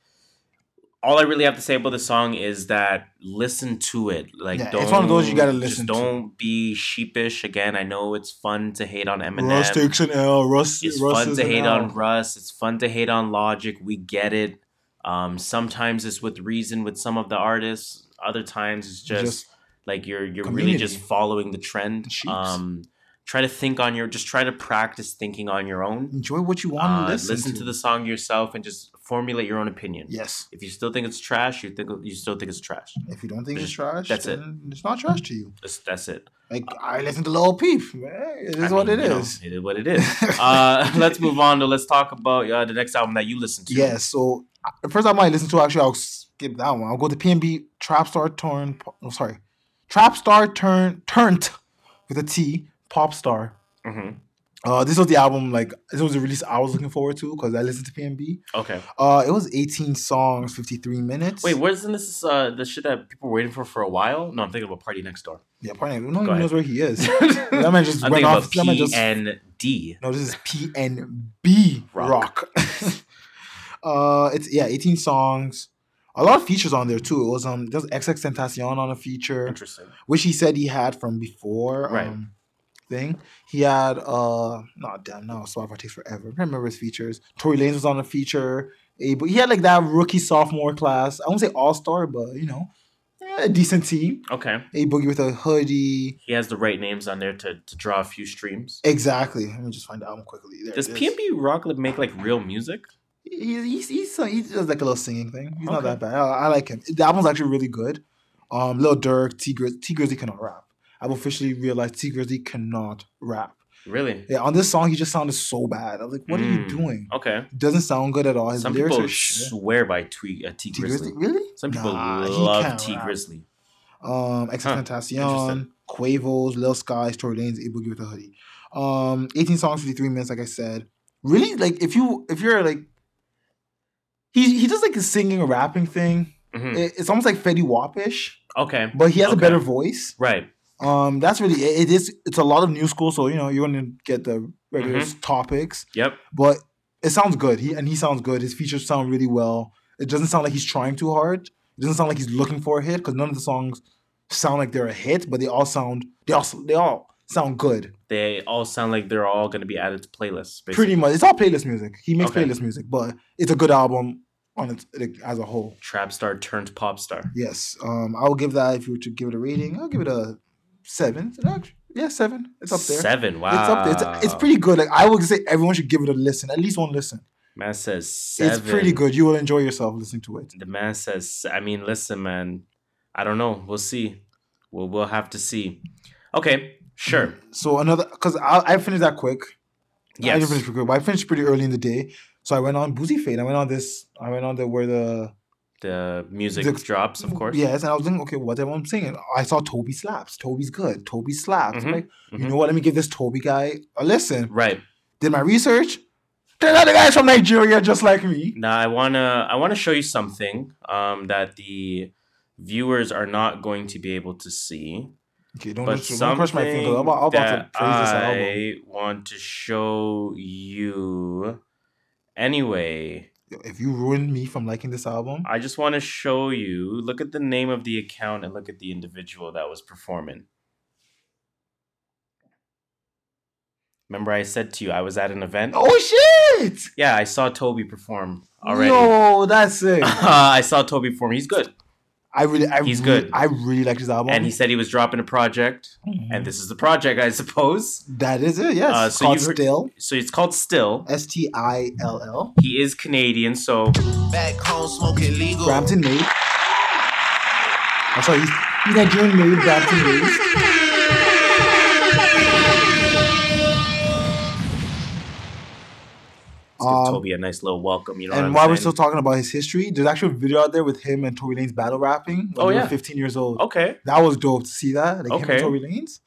all I really have to say about the song is that listen to it. Like, Yeah, don't, it's one of those you gotta listen to. Don't be sheepish. Again, I know it's fun to hate on Eminem. Russ takes an L. Russ. it's Russ fun to hate L. on Russ. It's fun to hate on Logic. We get it. Um, sometimes it's with reason with some of the artists. Other times it's just, Just like you're you're really just following the trend. Sheeps. Um, try to think on your just try to practice thinking on your own. enjoy what you want Uh, to listen, listen to the song yourself and just formulate your own opinion. Yes. If you still think it's trash, you think you still think it's trash. If you don't think Just- it's trash, that's it. It's not trash to you. That's, that's it. Like I listen to Lil Peep. Man, it is I what mean, it you know, is. it is what it is. uh, let's move on to let's talk about uh, the next album that you listen to. Yeah, so uh, the first album I listened to, actually, I'll skip that one. I'll go to PNB Trap Star Turn. Oh, sorry, Trap Star Turn Turned with a T. Pop Star. hmm Uh, this was the album like this was the release I was looking forward to because I listened to PNB. Okay. Uh, it was 18 songs, 53 minutes. Wait, wasn't this uh, the shit that people were waiting for for a while? No, I'm thinking about Party Next Door. yeah, Party. no one knows where he is. that man just I'm went off. That man just PND. No, this is PNB Rock. Rock. uh, it's yeah, 18 songs. A lot of features on there too. It was um, there's XX Tentacion on a feature, Interesting. which he said he had from before. Right. Um, thing he had uh, no damn no, Spotify takes forever. I remember his features. Tory Lanez was on a feature. A, but he had like that rookie sophomore class. I won't say all star, but you know, yeah, a decent team. Okay. A boogie with a hoodie. He has the right names on there to, to draw a few streams. Exactly. Let me just find the album quickly. There Does. PNB Rock make like real music? He, he's, he's, he does like a little singing thing. He's not that bad. I, I like him. The album's actually really good. Um, Lil Durk, Tee Grizzley cannot rap. I've officially realized Tee Grizzley cannot rap. Really? Yeah, on this song, he just sounded so bad. I was like, what are you Mm. doing? Okay. Doesn't sound good at all. His Some lyrics people swear by T, uh, Tee Grizzley. Really? Some people Nah, love T. Grizzley. Um, X Huh. Quavos, Lil Skies, Tory Lanez, A Boogie with a Hoodie. Um, 18 songs, 53 minutes, like I said. Really, like if you if you're like he he does like a singing or rapping thing. Mhm. It- it's almost like Fetty Wapish, Okay. but he has a better voice. Right. Um, that's really it, it is. It's a lot of new school, so you know you're gonna get the regular Mm-hmm. topics, Yep. but it sounds good. He and he sounds good. His features sound really well. It doesn't sound like he's trying too hard. It doesn't sound like he's looking for a hit because none of the songs sound like they're a hit, but they all sound they all they all sound good. They all sound like they're all going to be added to playlists. Basically. Pretty much, it's all playlist music. He makes Okay. playlist music, but it's a good album on its as a whole. Trap star turned pop star. Yes, um, I will give that if you were to give it a rating, I'll give it a seven. Yeah, seven. It's up there. Seven. Wow. It's up there. It's, it's pretty good. Like I would say, everyone should give it a listen. At least one listen. Man says seven. It's pretty good. You will enjoy yourself listening to it. The man says, I mean, listen, man. I don't know. We'll see. We'll we'll have to see. Okay, sure. So another, because I, I finished that quick. I Yes. didn't finish pretty quick, but I finished pretty early in the day. So I went on Boozy Fade. I went on this. I went on the where the The music The- drops, of course. Yes, and I was thinking, okay, what's everyone singing? I saw TOBi slaps. TOBi's good. TOBi slaps. I'm Mhm, Like, you mhm. know what? Let me give this TOBi guy a listen. Right. Did my research. Turns out the guy's from Nigeria, just like me. Now I wanna I wanna show you something um that the viewers are not going to be able to see. Okay, don't, But just, don't crush my finger. I'm about, I'm about to praise this album. I want to show you anyway. If you ruined me from liking this album, I just want to show you. Look at the name of the account and look at the individual that was performing. Remember, I said to you I was at an event. oh shit! Yeah, I saw TOBi perform already. Yo, that's it. I saw TOBi perform. He's good, I really, I He's really, good. I really like his album. and he said he was dropping a project, Mhm. and this is the project, I suppose. that is it. Yes, Uh, so called you've heard- Still. So it's called Still. S T I L L. He is Canadian, so Back home smoking legal. Brampton made. I'm sorry, he's, he's Nigerian made. Brampton made. Give Um, TOBi a nice little welcome. You know, And while we're still talking about his history, there's actually a video out there with him and Tory Lanez battle rapping. When Oh, yeah. 15 years old. okay, That was dope to see that. Like him Okay. and Tory Lanez.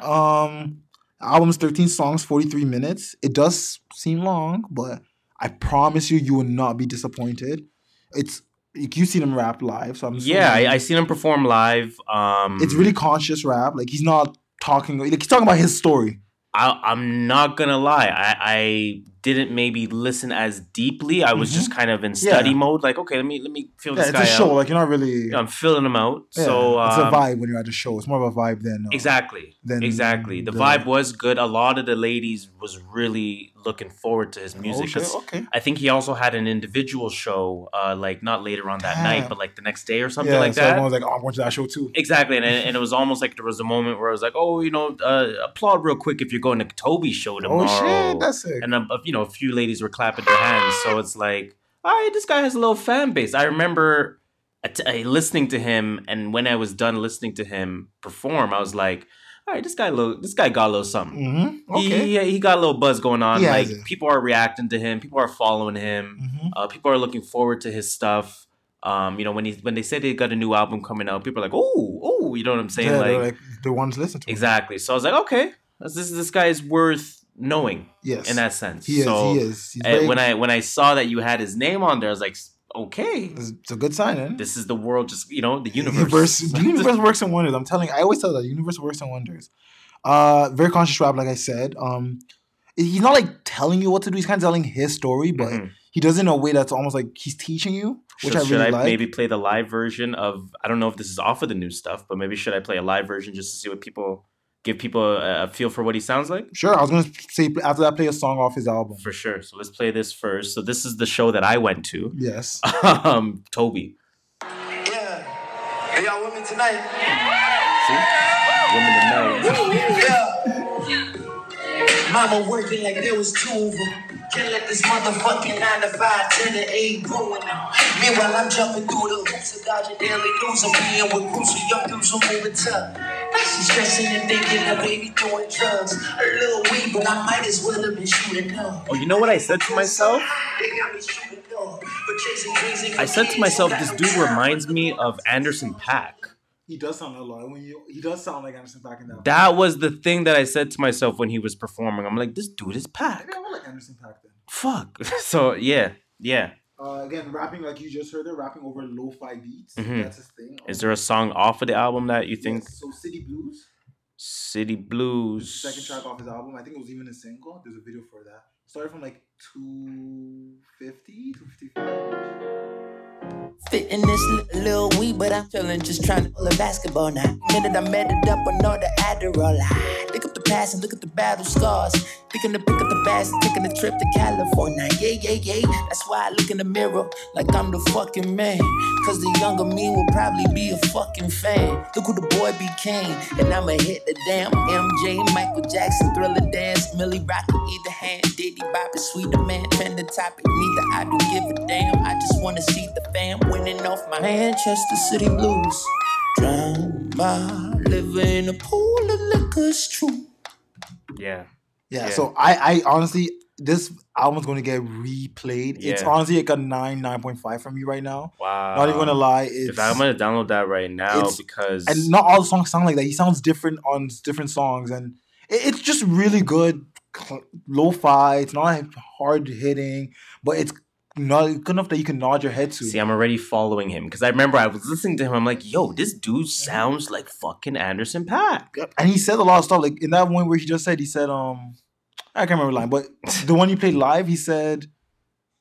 Um, album's 13 songs, 43 minutes. It does seem long, but I promise you, you will not be disappointed. It's like, you've seen him rap live, so I'm yeah, I, I seen him perform live. Um, it's really conscious rap. Like he's not talking. Like he's talking about his story. I, I'm not gonna lie. I, I didn't maybe listen as deeply. I was Mhm. just kind of in study Yeah. mode. Like, okay, let me let me feel Yeah, this it's guy a show. out. Like you're not really. I'm filling him out. yeah, so it's a um, vibe when you're at the show. It's more of a vibe than uh, Exactly. than exactly. The the- vibe was good. A lot of the ladies was really looking forward to his music. Oh, okay. I think he also had an individual show, uh, like not later on that Damn. night, but like the next day or something yeah, like so that. everyone was like, "Oh, I'm going to that show too." Exactly, and, and it was almost like there was a moment where I was like, "Oh, you know, uh, applaud real quick if you're going to TOBi's show tomorrow." Oh shit, that's sick. and um, you know, a few ladies were clapping their hands. So it's like, all right, this guy has a little fan base. I remember uh, listening to him, and when I was done listening to him perform, I was like, all right, this guy, little, this guy got a little something. Mm-hmm. Okay. He, he got a little buzz going on. He like people are reacting to him. People are following him. Mhm. Uh, people are looking forward to his stuff. Um, you know, when he when they say they got a new album coming out, people are like, oh, oh, you know what I'm saying? yeah, like, they're like the ones listen to. him. exactly. So I was like, okay, this this, this guy is worth knowing Yes. in that sense. he is. so he is. He's very, when I when I saw that you had his name on there, I was like, okay, it's, a good sign, eh? this is the world. Just you know, the The universe. the universe works in wonders. I'm telling you, I always tell that the universe works in wonders. Uh, very conscious rap, like I said. Um, he's not like telling you what to do. He's kind of telling his story, but Mhm. he does it in a way that's almost like he's teaching you, which Should, I should really I like. maybe play the live version of? I don't know if this is off of the new stuff, but maybe should I play a live version just to see what people give people a, a feel for what he sounds like? Sure, I was gonna say after that, play a song off his album. For sure. So let's play this first. So this is the show that I went to. Yes. um, TOBi. Yeah. Are y'all with me tonight? See, women tonight. Yeah. Mama working like there was two of them. Can't let this motherfucking 9 to 5, 10 to 8 ruin them. Meanwhile, I'm jumping through the hoops of dodging daily news. I'm being with groups of young dudes who moving tough. She's stressing and thinking the baby doing drugs. A little weed, but I might as well have been shooting up. Oh, you know what I said to myself? They got me shooting up, but chasing dreams ain't I said to myself, this dude reminds me of Anderson Paak. He does sound a lot. When you, he does sound like Anderson Paak in that. That was the thing that I said to myself when he was performing. I'm like, this dude is Paak. Maybe I want like Anderson Paak then. Fuck. So yeah, yeah. Uh, again, rapping like you just heard, there rapping over lo-fi beats. Mhm. That's his thing. Is there a song off of the album that you think Yes, so City Blues, City Blues? second track off his album. I think it was even a single. There's a video for that. Started from like 250, 255. Fitting this little wee, but I'm feeling just trying to play basketball now. Minute I met it up on all the Adderall. I pick up the past and look at the battle scars. Thinking to pick up the and taking a trip to California. Yeah, yeah, yeah. That's why I look in the mirror like I'm the fucking man. Cause the younger me will probably be a fucking fan. Look who the boy became. And I'ma hit the damn MJ, Michael Jackson, Thriller Dance, Millie Rock either hand. Diddy Bobby, Sweeter Man, trend the topic. Neither I do give a damn. I just wanna see the fam winning off my Manchester City Blues. Drown my liver in a pool of liquor's true. Yeah. Yeah, Yeah. so I, I honestly, this album's going to get replayed. It's honestly like a 9, 9.5 from me right now. Wow. Not even gonna lie. It's, If I'm gonna download that right now because and not all the songs sound like that. He sounds different on different songs, and it, it's just really good. Lo-fi. It's not hard hitting, but it's not good enough that you can nod your head to. See, I'm already following him because I remember I was listening to him. I'm like, yo, this dude sounds like fucking Anderson Paak. and he said a lot of stuff. Like in that one where he just said, he said, um, I can't remember the line, but the one you played live, he said,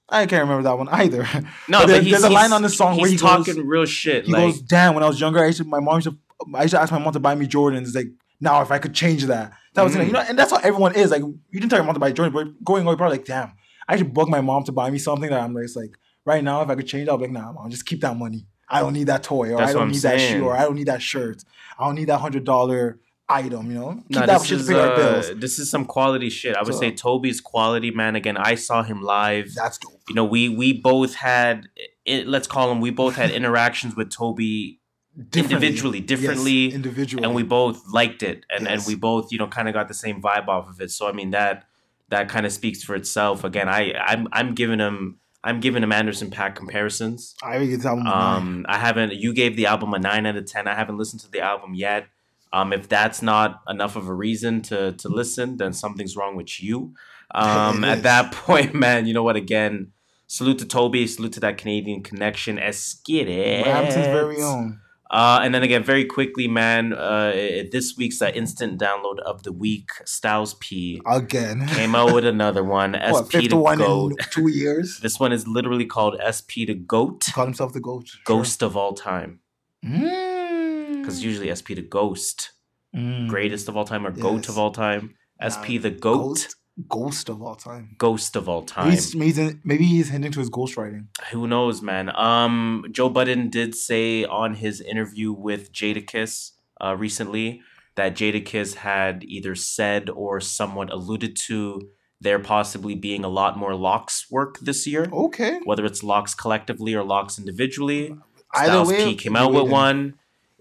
I can't remember that one either. No, But but, there- he's, there's a line on the song where he's he goes- talking real shit. He like, goes, "Damn, when I was younger, I used to, my mom used to, I used to ask my mom to buy me Jordans. Like now, if I could change that, that was Mm. you know, and that's how everyone is. Like you didn't tell your mom to buy Jordans, but going away, probably like, damn, I should bug my mom to buy me something that I'm like, it's like right now, if I could change, I'll be like, nah, mom, just keep that money. I don't need that toy, or That's I don't need that shoe, or I don't need that shirt. I don't need that hundred dollar item. You know, keep Nah, that shit to pay our uh, bills. this is some quality shit. I would So- say TOBi's quality, man. Again, I saw him live. That's dope. you know, we we both had it, let's call him. We both had interactions with TOBi Differently. individually, Yes, differently, individually, and we both liked it, and and we both you know kind of got the same vibe off of it. So I mean that that kind of speaks for itself. Again, I I'm I'm giving him I'm giving him Anderson Paak comparisons. I think it's album. Um, I haven't. You gave the album a nine out of ten. I haven't listened to the album yet. Um, if that's not enough of a reason to to listen, then something's wrong with you. Um, at that point, man, you know what? Again, salute to TOBi. Salute to that Canadian connection. Eskid Brampton's very own. Uh, and then again, very quickly, man. Uh, this week's uh, instant download of the week, Styles P Again. came out with another one. what, SP to one Goat. in two years? This one is literally called SP to Goat, Called himself the GOAT. Sure. Ghost of all time. Mm. because usually SP the Ghost, Mm. greatest of all time or Goat of all time. SP Nah, the Goat, Ghost of all time. Ghost of all time. Maybe he's, maybe he's- maybe he's hinting to his ghostwriting. Who knows, man? Um, Joe Budden did say on his interview with Jadakiss uh, recently that Jadakiss had either said or somewhat alluded to there possibly being a lot more LOX work this year, Okay. whether it's LOX collectively or LOX individually. Either Styles way, P came out with one.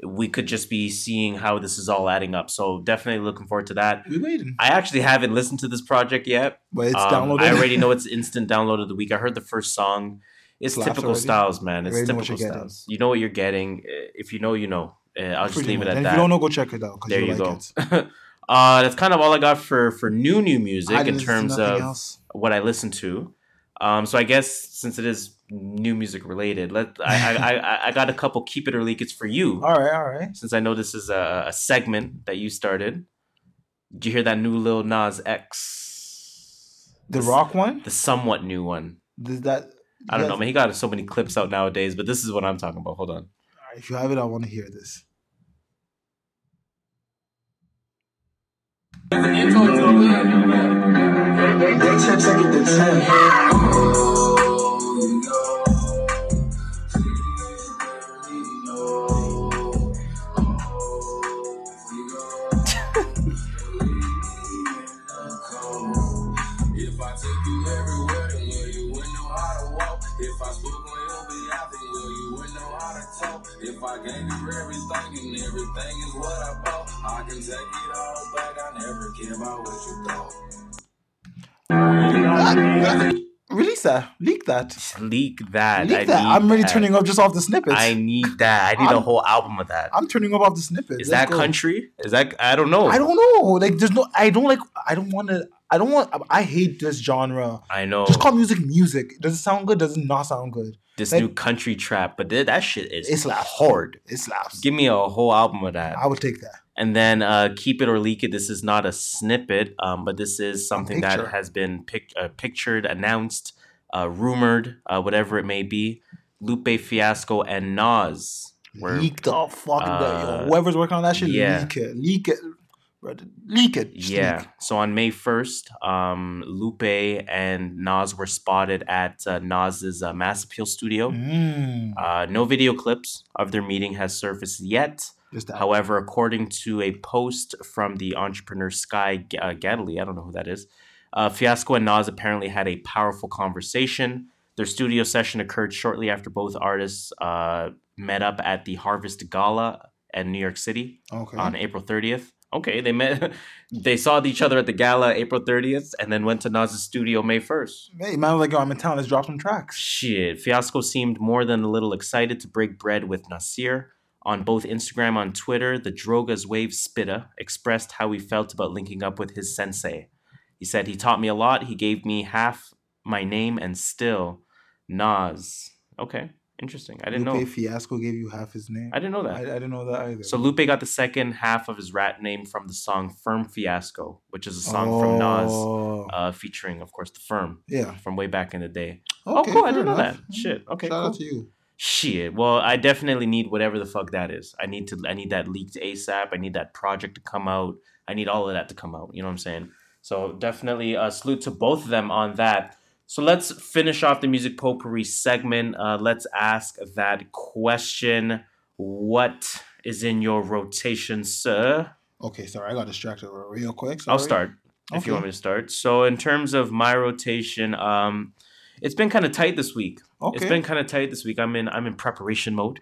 We could just be seeing how this is all adding up. So definitely looking forward to that. We waiting, I actually haven't listened to this project yet. but it's Um, downloaded. I already know it's instant download of the week. I heard the first song. It's Slaps typical already? styles, man. It's already know what typical styles. You know what you're getting. Uh, If you know, you know. Uh, I'll just Pretty leave it at and that. if you don't know, go check it out. 'cause there you'll you like go. It. uh, that's kind of all I got for for new new music in didn't listen to terms of else. what I listen to. Um, so I guess since it is new music related, let I I, I, I got a couple keep it or leak it's for you. All right, all right. Since I know this is a, a segment that you started. Did you hear that new Lil Nas X? The This- Rock one. The somewhat new one. Does that? I don't yes. know, man. He got so many clips out nowadays, but this is what I'm talking about. Hold on. If you have it, I want to hear this. Release that. Leak that. Leak that. Leak I that. I'm already that. turning up just off the snippets. I need that. I need a I'm- whole album of that. I'm turning up off the snippets. Is Let's that go. country? Is that I don't know. I don't know. Like, there's no. I don't like. I don't want to. I don't want. I hate this genre. I know. Just call music music. Does it sound good? Does it not sound good? this like- new country trap, but th- that shit is It's hard. It slaps. Give me a whole album of that. I would take that. And then uh, keep it or leak it. This is not a snippet, um, but this is something that has been pic- uh, pictured, announced, uh, rumored, uh, whatever it may be. Lupe Fiasco and Nas. were- leak the fuck that. uh, whoever's working on that shit, yeah. leak it. Leak it. Leak it. Just Yeah. leak. So on May 1st, um, Lupe and Nas were spotted at uh, Nas's uh, Mass Appeal studio. Mm. Uh, no video clips of their meeting has surfaced yet. However, according to a post from the entrepreneur Sky G- uh, Gadley, I don't know who that is, uh, Fiasco and Nas apparently had a powerful conversation. Their studio session occurred shortly after both artists uh, met up at the Harvest Gala in New York City okay. on April 30th. Okay, they met. They saw each other at the gala April 30th, and then went to Nas's studio May 1st. Hey, man, was like, yo, I'm in town. Let's drop some tracks. Shit, Fiasco seemed more than a little excited to break bread with Nasir. On both Instagram and Twitter, the Drogas Wave Spitta expressed how he felt about linking up with his sensei. He said, He taught me a lot. He gave me half my name and still Nas. Okay, interesting. I didn't Lupe know. Lupe Fiasco gave you half his name. I didn't know I, I didn't know that either. So Lupe got the second half of his rat name from the song Firm Fiasco, which is a song from Nas, Oh. uh, featuring, of course, the Firm yeah. from way back in the day. Okay, oh, cool. I didn't know that. Shit. Okay, Shout cool. out to you. Shit. Well, I definitely need whatever the fuck that is. I need to. I need that leaked ASAP. I need that project to come out. I need all of that to come out. You know what I'm saying? So definitely a salute to both of them on that. So let's finish off the music potpourri segment. Uh, let's ask that question: What is in your rotation, sir? Okay, sorry, I got distracted real quick. I'll sorry. start if you want me to start. So in terms of my rotation, um, it's been kind of tight this week. Okay. It's been kind of tight this week. I'm in I'm in preparation mode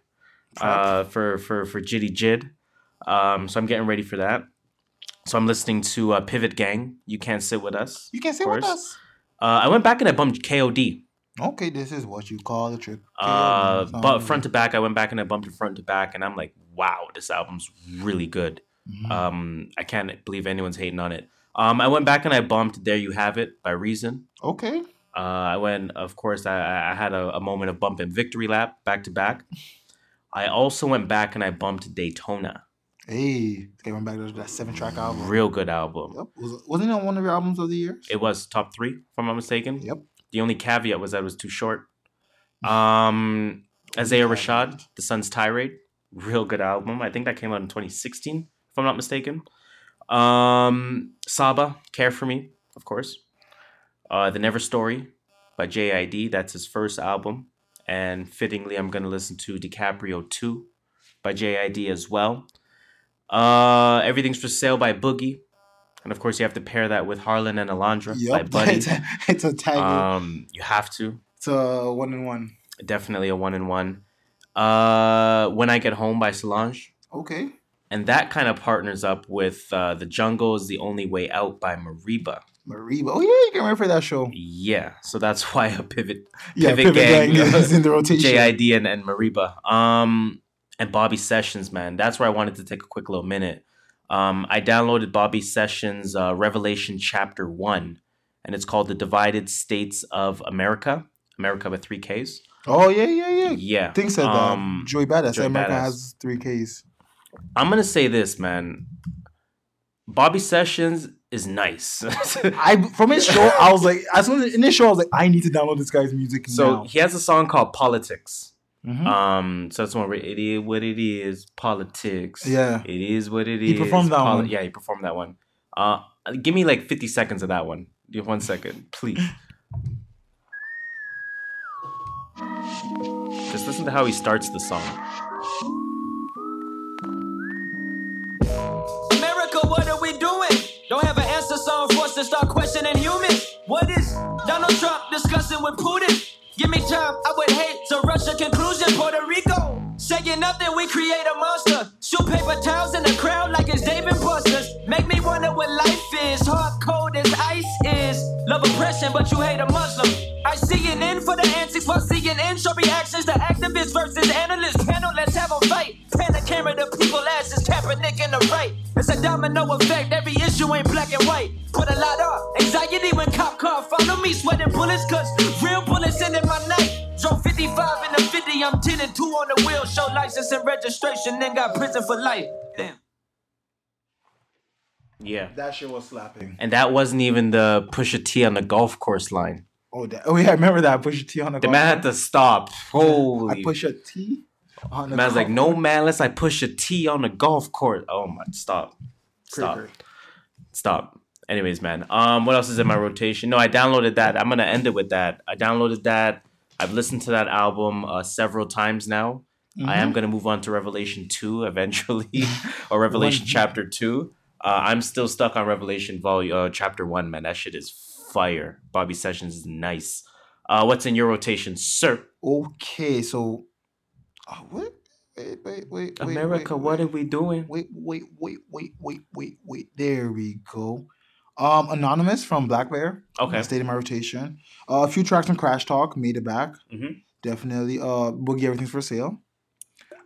uh, for for for Jitty Jid. Um, so I'm getting ready for that. So I'm listening to uh, Pivot Gang. You can't sit with us. you can't sit with us. Uh, I went back and I bumped KOD. Okay, this is what you call a trick. Uh, but front to back, I went back and I bumped it front to back, and I'm like, wow, this album's really good. Mhm. Um, I can't believe anyone's hating on it. Um, I went back and I bumped "There You Have It" by Reason. Okay. Uh, I went, of course, I- I, I had a, a moment of bump bumping Victory Lap back to back. I also went back and I bumped Daytona. Hey, okay, went back to that seven track album. Real good album. Yep. Was, wasn't it one of your albums of the year? It was top three, if I'm not mistaken. Yep. The only caveat was that it was too short. Um, Isaiah Rashad, The Sun's Tirade, real good album. I think that came out in 2016, if I'm not mistaken. Um, Saba, Care for Me, of course. Uh, The Never Story by JID, that's his first album. And fittingly, I'm going to listen to DiCaprio 2 by JID as well. Uh, Everything's for Sale by Boogie. And of course, you have to pair that with Harlan and Alondra by Buddy. it's, a, it's a tag. Um, you have to. it's a one in one. Definitely a one in one. Uh, When I Get Home by Solange. Okay. And that kind of partners up with uh, The Jungle is the Only Way Out by Mariba. Mariba. Oh yeah, you can remember that show. Yeah, so that's why a pivot, Yeah, Pivot Gang, is in the rotation. JID and, and Mariba. Um, and Bobby Sessions, man. That's where I wanted to take a quick little minute. Um, I downloaded Bobby Sessions' uh, Revelation Chapter 1, and it's called The Divided States of America. America with three Ks. Oh yeah, yeah, yeah. Yeah. Think said Um, that. Joey Badass. Joey America Badass. has three Ks. I'm gonna say this, man. Bobby Sessions is nice. I from his show, I was like, as soon as in this show, I was like, I need to download this guy's music so now. he has a song called Politics. Mhm. Um, so that's one where it is what it is, politics. Yeah. It is what it is. He performed that one. Yeah, he performed that one. Uh give me like 50 seconds of that one. Give one second, please. Just listen to how he starts the song. We doing? Don't have an answer, so I'm forced to start questioning humans. What is Donald Trump discussing with Putin? Give me time, I would hate to rush a conclusion. Puerto Rico, saying nothing, we create a monster. Shoot paper towels in the crowd like it's David Busters. Make me wonder what life is. Hard cold as ice is. Love oppression, but you hate a Muslim. I see an end for the antics while seeing in show reactions. The activists versus analysts panel, let's have a fight. Pan the camera, the people asses, Kaepernick in the right. It's a domino effect, every issue ain't black and white. Put a lot of anxiety when cop car follow me, sweating bullets, cause real bullets in my night. Drove 55 in the 50, I'm 10 and 2 on the wheel. Show license and registration, then got prison for life. Damn. Yeah. that shit was slapping. And that wasn't even the Pusha T on the golf course line. Oh, that, oh yeah, I remember that. Push a T on the. The golf man had to stop. Holy. I push a T. On The man's like, golf no cart." man, unless I push a T on the golf course. Oh my, stop. Stop. Cricket. Stop. Anyways, man. Um, what else is in my rotation? No, I downloaded that. I'm gonna end it with that. I downloaded that. I've listened to that album uh, several times now. I am gonna move on to Revelation two eventually, or Revelation chapter two. Uh, I'm still stuck on Revelation volume uh, chapter one. Man, that shit is fire. Bobby Sessions is nice. Uh, what's in your rotation, sir? Okay, so uh, what? Wait, wait, wait, wait. America, wait, what wait, are we doing? Wait, wait, wait, wait, wait, wait, wait. There we go. Um, Anonymous from Blackbear. Okay. Stayed in my rotation. Uh, a few tracks from Crash Talk made it back. Mhm. Definitely. Uh, Boogie Everything's for Sale.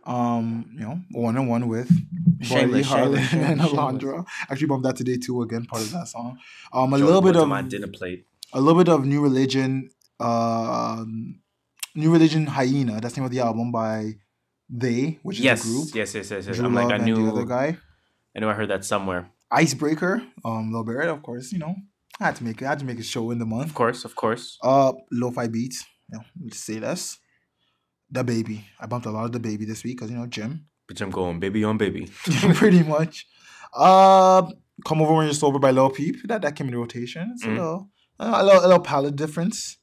Um, you know, one on one with Barley, Harlan, and Alondra. Actually, bumped that today too. Again, part of that song. Um, a little bit of my dinner plate. a little bit of New Religion, um, New Religion Hyena. That's the name of the album by They, which is Yes, the group. yes, yes, yes, yes. Drew I'm like, I knew, the other guy. I knew I heard that somewhere. Icebreaker, um, Lil Barrett, of course. You know, I had to make it. I had to make a show in the month. Of course, of course. Uh, lo-fi beats. You know, let's say less. The baby. I bumped a lot of the baby this week because you know Jim. Bitch, I'm going baby on baby. pretty much. Uh, come over when you're sober by Lil Peep. That that came in rotation. It's Mm. a little, a little, a little palette difference.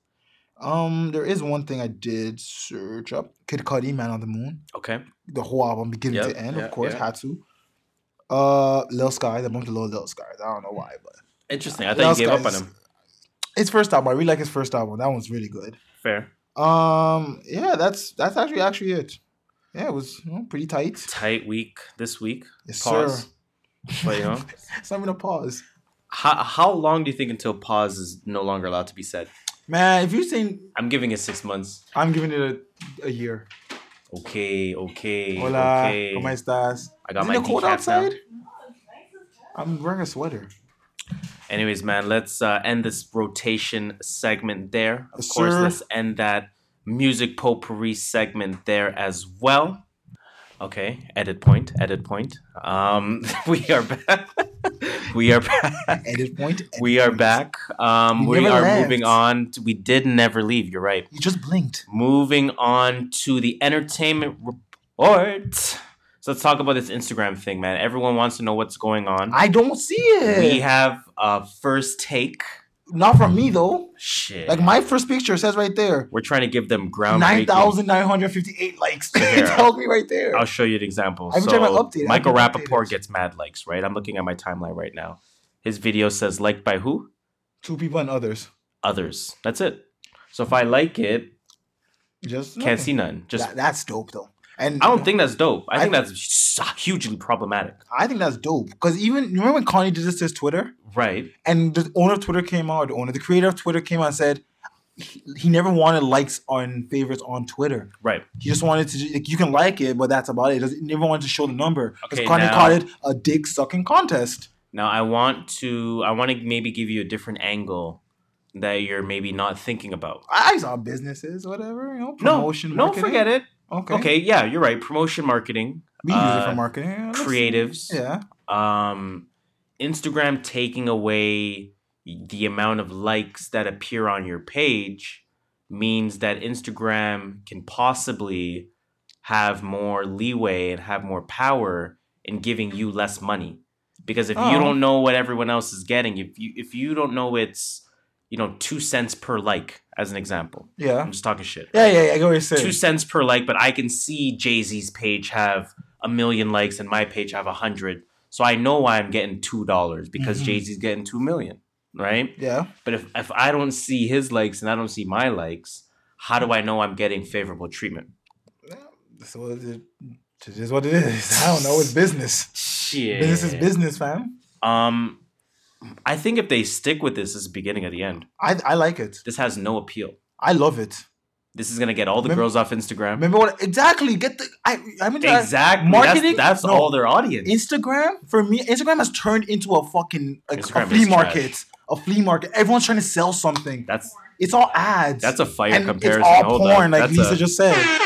Um, there is one thing I did search up. Kid Cudi, Man on the Moon. Okay. The whole album, beginning Yep, to end, yeah, of course, yeah. had to. Uh, Lil Sky. I bumped a little Lil Sky. I don't know why, but Interesting. I Lil thought you gave up on him. his first album. I really like his first album. That one's really good. Fair. Um, yeah, that's that's actually actually it. Yeah, it was you know, pretty tight. Tight week this week. Yes, Pause. sir. But you know, So I'm gonna pause. how how long do you think until pause is no longer allowed to be said? Man, if you're saying I'm giving it six months. I'm giving it a, a year. Okay, okay, Hola, okay. ¿cómo estás? I got Isn't my it cold outside? now. I'm wearing a sweater. Anyways, man, let's uh, end this rotation segment there. Of Yes, course, sir. let's end that music potpourri segment there as well. Okay, edit point, edit point. Um, we are back. we are back. Edit point. edit We are back. Um, We we are left. moving on. To, we did never leave. You're right. You just blinked. Moving on to the entertainment report. So let's talk about this Instagram thing, man. Everyone wants to know what's going on. I don't see it. we have a first take. Not from me though. Shit. Like my first picture says right there. We're trying to give them ground. Nine thousand nine hundred fifty-eight likes. It tells me right there. I'll show you an example. I haven't so checked my update. Michael Rappaport gets mad likes, right? I'm looking at my timeline right now. His video says liked by who? Two people and others. Others. That's it. So if I like it, Just can't see none. Just That- that's dope though. And I don't think that's dope. I, I- think that's hugely problematic. I think that's dope because even you remember when Kanye did this to his Twitter Right. and the owner of Twitter came out, the owner, the creator of Twitter came out and said he, he never wanted likes on favorites on Twitter. Right. He just wanted to like, you can like it, but that's about it. He he never wanted to show the number because Okay, Kanye now- called it a dick sucking contest. Now I want to I want to maybe give you a different angle that you're maybe not thinking about. I saw businesses, whatever, you know, No, promotion. no, marketing. forget it. Okay, Okay, yeah, you're right. Promotion marketing, we use it uh, for marketing. Yeah, let's- creatives. Yeah, um Instagram taking away the amount of likes that appear on your page means that Instagram can possibly have more leeway and have more power in giving you less money. Because if you Oh. don't know what everyone else is getting, if you if you don't know it's you know 2 cents per like as an example. yeah, I'm just talking shit. yeah, yeah. yeah I get what you're saying. Two cents per like, but I can see Jay Z's page have a million likes and my page have a hundred. So I know why I'm getting two dollars because Mhm. Jay Z's getting two million, right? yeah, But if if I don't see his likes and I don't see my likes, how do I know I'm getting favorable treatment? so it is what it is. I don't know. It's business. Shit. Business is business, fam. Um, I think if they stick with this, this is the beginning of the end. I I like it. This has no appeal. I love it. This is gonna get all the Remember- girls off Instagram. Remember what exactly? Get the I I mean Exactly. Marketing? That's, that's No. all their audience. Instagram for me. Instagram has turned into a fucking like, a flea is trash. market. A flea market. Everyone's trying to sell something. that's It's all ads. that's a fire and comparison. It's all Hold porn, up. like That's Lisa a- just said. what?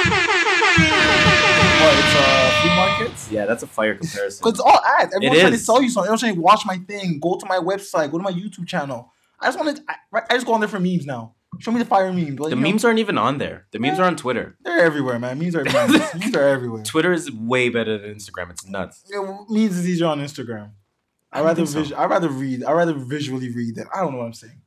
It's uh, flea markets. Yeah, that's a fire comparison. Because it's all ads. Everyone's trying to sell you something. Everyone's trying to watch my thing. Go to my website. Go to my YouTube channel. I just want to. I, I just go on there for memes now. Show me the fire memes. Like, the you know, memes aren't even on there. The memes are on Twitter. They're everywhere, man. Memes are memes. memes are everywhere. Twitter is way better than Instagram. It's nuts. Yeah, memes is easier on Instagram. I I rather don't think vis- I rather read. I rather visually read than I don't know what I'm saying.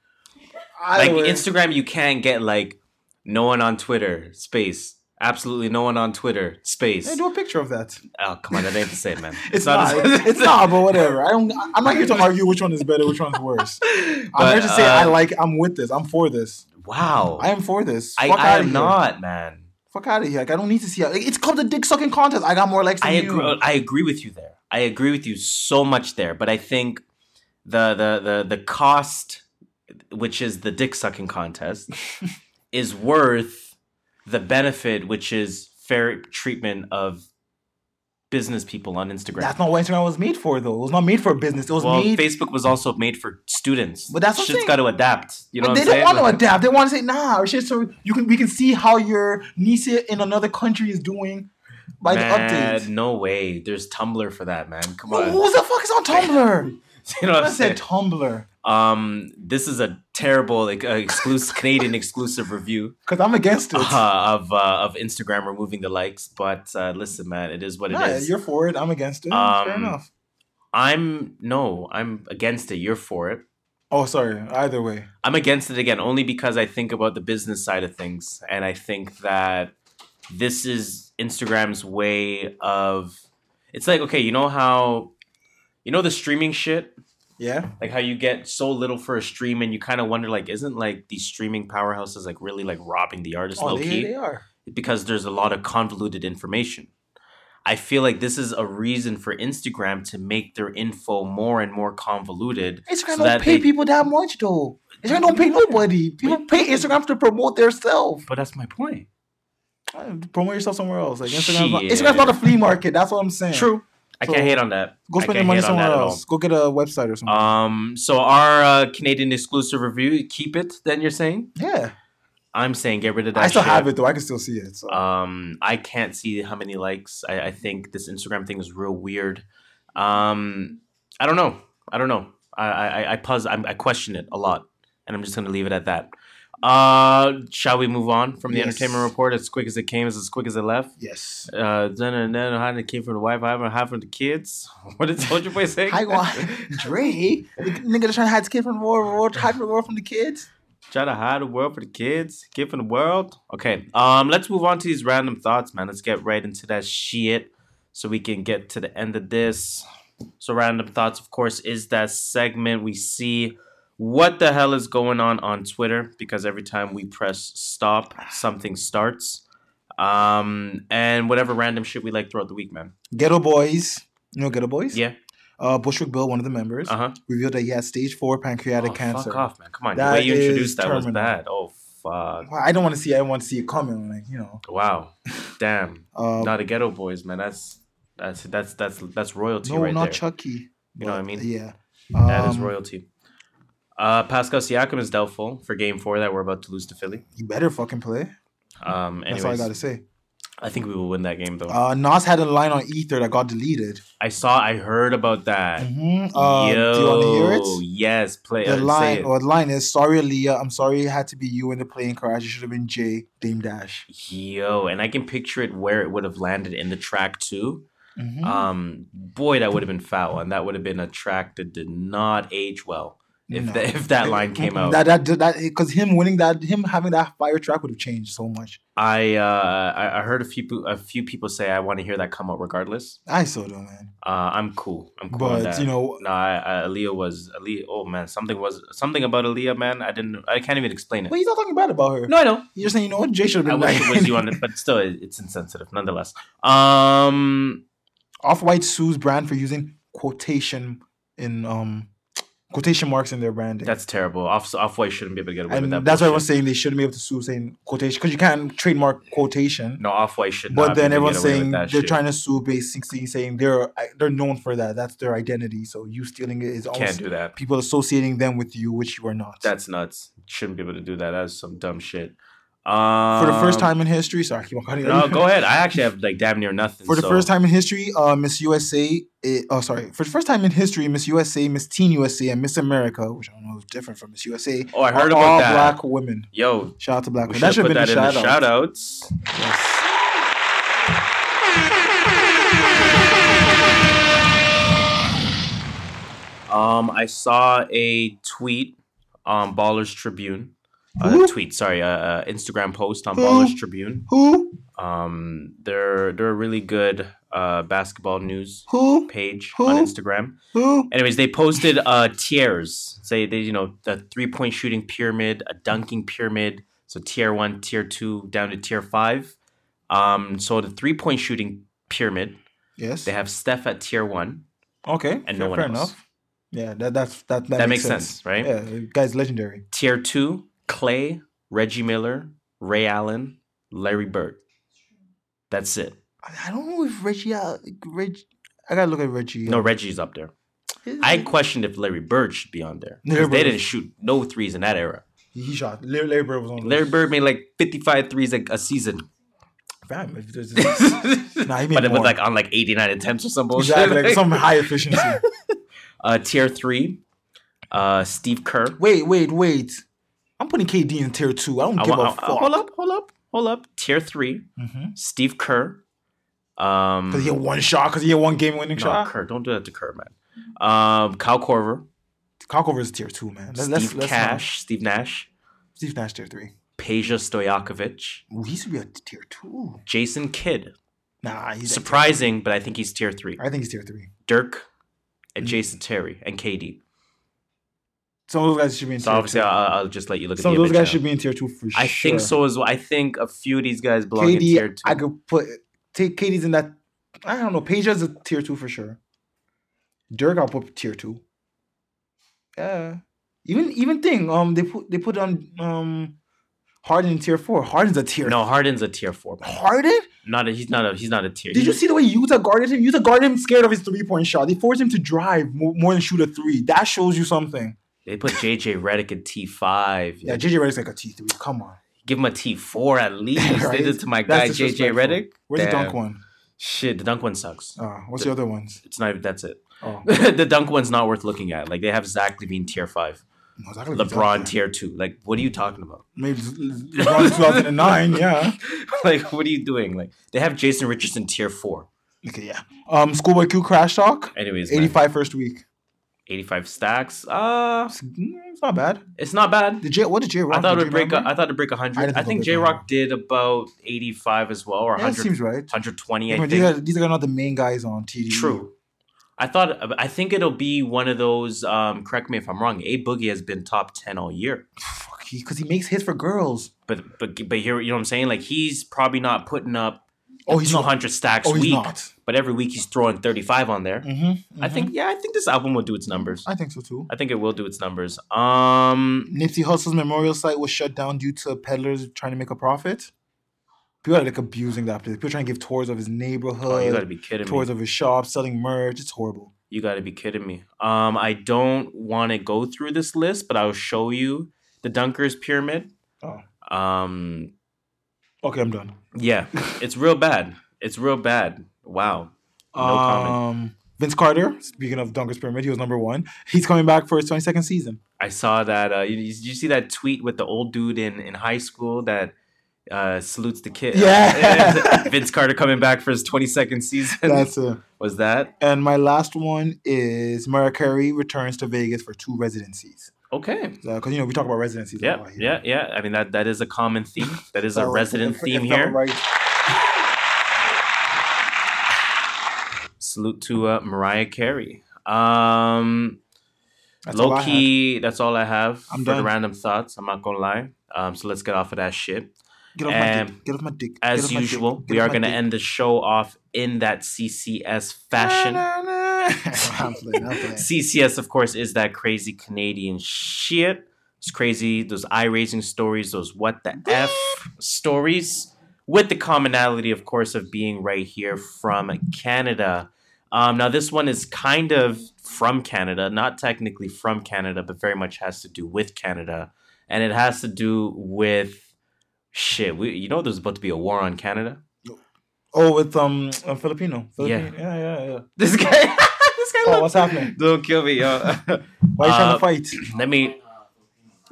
like way- Instagram, you can't get like no one on Twitter space. Absolutely no one on Twitter space. Yeah, do a picture of that. Oh come on, that ain't the same, man. It's, not. it's, it's not. But whatever. I don't. I'm not here to argue which one is better, which one's worse. I'm here to say I uh, like. I'm with this. I'm for this. Wow, I am for this. I, Fuck I am here. not, man. Fuck out of here. Like I don't need to see. Like, it's called the dick sucking contest. I got more likes than I you. agree. I agree with you there. I agree with you so much there. But I think the the the the cost, which is the dick sucking contest, is worth the benefit, which is fair treatment of business people on Instagram. That's not what Instagram was made for, though. It was not made for business. It was well, made. Facebook was also made for students. But that's what I'm got to adapt. You know but what they I'm don't want to Like- adapt. They want to say, nah, shit so you can we can see how your niece in another country is doing by man, the updates. no way. There's Tumblr for that, man. Come on. who the fuck is on Tumblr? you know what I I'm said saying? Tumblr Um, this is a terrible, like, uh, exclusive Canadian exclusive review because I'm against it. uh, of uh, of Instagram removing the likes. But uh, listen, man, it is what it is. Nah, you're for it. I'm against it. Um, Fair enough. I'm no, I'm against it. You're for it. Oh, sorry. Either way, I'm against it again only because I think about the business side of things, and I think that this is Instagram's way of. It's like okay, you know how, you know the streaming shit, yeah. like how you get so little for a stream, and you kind of wonder like, isn't like these streaming powerhouses like really like robbing the artist Oh, low they, key? they are. because there's a lot of convoluted information. I feel like this is a reason for Instagram to make their info more and more convoluted. Instagram so don't pay they- people that much though. Instagram don't pay nobody. People pay Instagram to promote their self. But that's my point. Uh, Promote yourself somewhere else. Like Instagram's not, Instagram's not a flea market. That's what I'm saying. True. I So, can't hate on that. Go spend your money hate on that somewhere else. Go get a website or something. Um, so our uh, Canadian exclusive review, keep it. Then you're saying? yeah. I'm saying get rid of that. I still shit. have it though. I can still see it. So. Um, I can't see how many likes. I, I think this Instagram thing is real weird. Um, I don't know. I don't know. I I I pause. I'm, I question it a lot, and I'm just gonna leave it at that. Uh, shall we move on from the Yes. entertainment report? As quick as it came, is as quick as it left. yes. Uh, then and then how it came from the wife, I haven't half from the kids. What did Soldier Boy say? Hi, Dre. The nigga that's trying to hide his kid from the world, hide the world from the kids. Try to hide the world for the kids, kid from the world. Okay, um, let's move on to these random thoughts, man. Let's get right into that shit so we can get to the end of this. So, random thoughts, of course, is that segment we see what the hell is going on on Twitter because every time we press stop, something starts. Um, and whatever random shit we like throughout the week, man. Geto Boys. You know Geto Boys? Yeah. Uh, Bushwick Bill, one of the members, Uh huh. revealed that he had stage four pancreatic Oh, cancer. fuck off, man. Come on. That the way you introduced that was bad. Oh, fuck. Well, I don't want to see. I want to see it coming. Like you know. Wow. Damn. Uh, not the Geto Boys, man. That's that's that's that's that's royalty no, right not there. Chucky. You know what I mean? Yeah. that is Um, royalty. Uh, Pascal Siakam is doubtful for Game Four that we're about to lose to Philly. You better fucking play. Um, That's all I gotta say. I think we will win that game though. Uh, Nas had a line on Ether that got deleted. I saw, I heard about that. hmm Uh, do you want to hear Yo, it? yes, play. The uh, line, or the line is, "Sorry, Aaliyah. I'm sorry it had to be you in the playing card. It should have been Jay Dame Dash." Yo, and I can picture it where it would have landed in the track too. Mhm. Um, boy, that would have been foul, and that would have been a track that did not age well. If No. the, if that line came out, That that that because him winning that, him having that fire track would have changed so much. I uh I, I heard a few a few people say I want to hear that come out regardless. I still do, man. Uh, I'm cool. I'm cool. But that. you know, no, I, I, Aaliyah was Aaliyah. Oh man, something was something about Aaliyah, man. I didn't. I can't even explain it. well, he's not talking bad about her. No, I know. You're saying, you know what, Jay should have I been. wish it was you on it, but still, it, it's insensitive nonetheless. Um, Off White sues brand for using quotation in um quotation marks in their branding. that's terrible. Off Off White shouldn't be able to get away with that. that's why I bullshit. was saying they shouldn't be able to sue saying quotation because you can't trademark quotation. No, Off White should. but then be able to everyone's get away with saying they're shit. trying to sue basically saying they're they're known for that. That's their identity. So you stealing it is Can't do that. people associating them with you, which you are not. That's nuts. Shouldn't be able to do that. That's some dumb shit. Um, for the first time in history. Sorry, keep on cutting No, go ahead. I actually have like damn near nothing. For the so- first time in history, uh, Miss USA, eh, oh sorry, for the first time in history, Miss USA, Miss Teen USA, and Miss America, which I don't know is different from Miss USA. Oh, I heard about all that. black women. Yo, Shout out to black women. That should have been in a the shout shout out. outs. Um, I saw a tweet on Ballers Tribune. Uh, tweet, sorry, uh, uh, Instagram post on? Ballers Tribune. Who? Um, they're they're a really good uh, basketball news Who? page Who? on Instagram. Who? Anyways, they posted uh tiers. Say they you know the three point shooting pyramid, a dunking pyramid. So tier one, tier two, down to tier five. Um, so the three point shooting pyramid, Yes. they have Steph at tier one. Okay. And fair, no one fair else. enough. Yeah, that that's that that, That makes, makes sense, right? Yeah, guy's legendary. Tier two, Klay, Reggie Miller, Ray Allen, Larry Bird. That's it. I don't know if Reggie, uh, Reggie. I gotta look at Reggie. No, Reggie's up there. I questioned if Larry Bird should be on there because they didn't shoot no threes in that era. he, shot. Larry, Larry Bird was on. Larry. Bird made like 55 threes a, a season. Fam, if there's nah, he made but it was like on like 89 attempts or some bullshit. exactly like some high efficiency. uh, tier three, uh, Steve Kerr. wait, wait, wait. I'm putting KD in tier two. I don't I give wa- a I- fuck. hold up, hold up, hold up. Tier three, Mhm. Steve Kerr. Um, Because he had one shot. Because he had one game winning no, shot. Kerr, don't do that to Kerr, man. Um, Kyle Korver, Cockover is tier two, man. Let's, Steve let's, let's not- Cash, Steve Nash, Steve Nash tier three. Peja Stojakovic, Ooh, he should be a tier two. Jason Kidd. Nah, he's Surprising, but I think he's tier three. I think he's tier three. Dirk, and Mm. Jason Terry, and KD. Some of those guys should be in So tier obviously, two. I'll, I'll just let you look at Some the of those image guys now. should be in tier two for sure. I think so as well. I think a few of these guys belong in tier KD, two. I could put take KD's in that. I don't know. Peja's a tier two for sure. Dirk, I'll put tier two. Yeah. Even even thing. Um, they put they put on um, Harden in tier four. Harden's a tier. no, Harden's a tier four. man. Harden. Not a, he's not a he's not a tier. Did you see the way Utah guarded him? Utah guarded him scared of his three point shot. They forced him to drive more, more than shoot a three. That shows you something. They put JJ Redick in T five. Yeah, JJ Redick's like a T three. Come on. Give him a T four at least. Right? They did to my guy JJ. Redick. Where's the dunk one? Shit, the dunk one sucks. Uh, what's the other ones? It's not. even That's it. Oh, the dunk one's not worth looking at. Like they have Zach LaVine tier five, no, Zach LaVine's up LeBron tier two. Like what are you talking about? Maybe LeBron 2009. Yeah. like what are you doing? Like they have Jason Richardson tier four. Okay, yeah. Um, Schoolboy Q crash talk. Anyways, man, 85 first week. 85 stacks. Uh, It's, mm, it's not bad. it's not bad. Did J, what did Jay Rock? I thought it would break. A? I thought it'd break I 100. didn't I, think Jay Rock did about 85 as well, or Yeah, 100, that seems right. 120. I Remember, think. these, are, these are not the main guys on TD. True. I thought. I think it'll be one of those. Um, correct me if I'm wrong. A Boogie has been top 10 all year, Fuck, because he, makes hits for girls. but but but here, you know what I'm saying? Like he's probably not putting up. Oh, he's not. 200 stacks Oh, week, not. but every week he's throwing 35 on there. Mm-hmm, I think. Yeah, I think this album will do its numbers. I think so too. I think it will do its numbers. Um, Nipsey Hussle's memorial site was shut down due to peddlers trying to make a profit. People are like abusing that place. People trying to give tours of his neighborhood, oh, you gotta be kidding me. tours of his shop, selling merch. It's horrible. You got to be kidding me. Um, I don't want to go through this list, but I'll show you the Dunkers pyramid. Oh. Um, Okay, I'm done. Yeah, it's real bad. It's real bad. Wow. No comment. um, Vince Carter, speaking of Dunker's Pyramid, he was number one. He's coming back for his 22nd season. I saw that. Uh, you, you you see that tweet with the old dude in, in high school that uh, salutes the kid? Yeah. Vince Carter coming back for his 22nd season. That's it. Was that? And my last one is Mariah Carey returns to Vegas for two residencies. Okay. Because, you know, we talk about residencies. Yeah, lot yeah, yeah. I mean that that is a common theme. That is a resident theme here. Right. Salute to uh, Mariah Carey. Um, That's low key, that's all I have I'm for the random thoughts. I'm not gonna lie. Um, so let's get off of that shit. Get off my Um, dick. Get off my dick. As my dick. usual, we are gonna dick. end the show off in that CCS fashion. Na, na, na. I'm playing. I'm playing. CCS, of course, is that crazy Canadian shit. It's crazy. Those eye raising stories, those what the F stories, with the commonality, of course, of being right here from Canada. Um, now, this one is kind of from Canada, not technically from Canada, but very much has to do with Canada. And it has to do with shit. We, you know, there's about to be a war on Canada. Oh, with um a Filipino. Yeah. Filipino. Yeah, yeah, yeah. Guy, this guy, Oh, what's happening? don't kill me, yo. Why are you trying Uh, to fight? Let me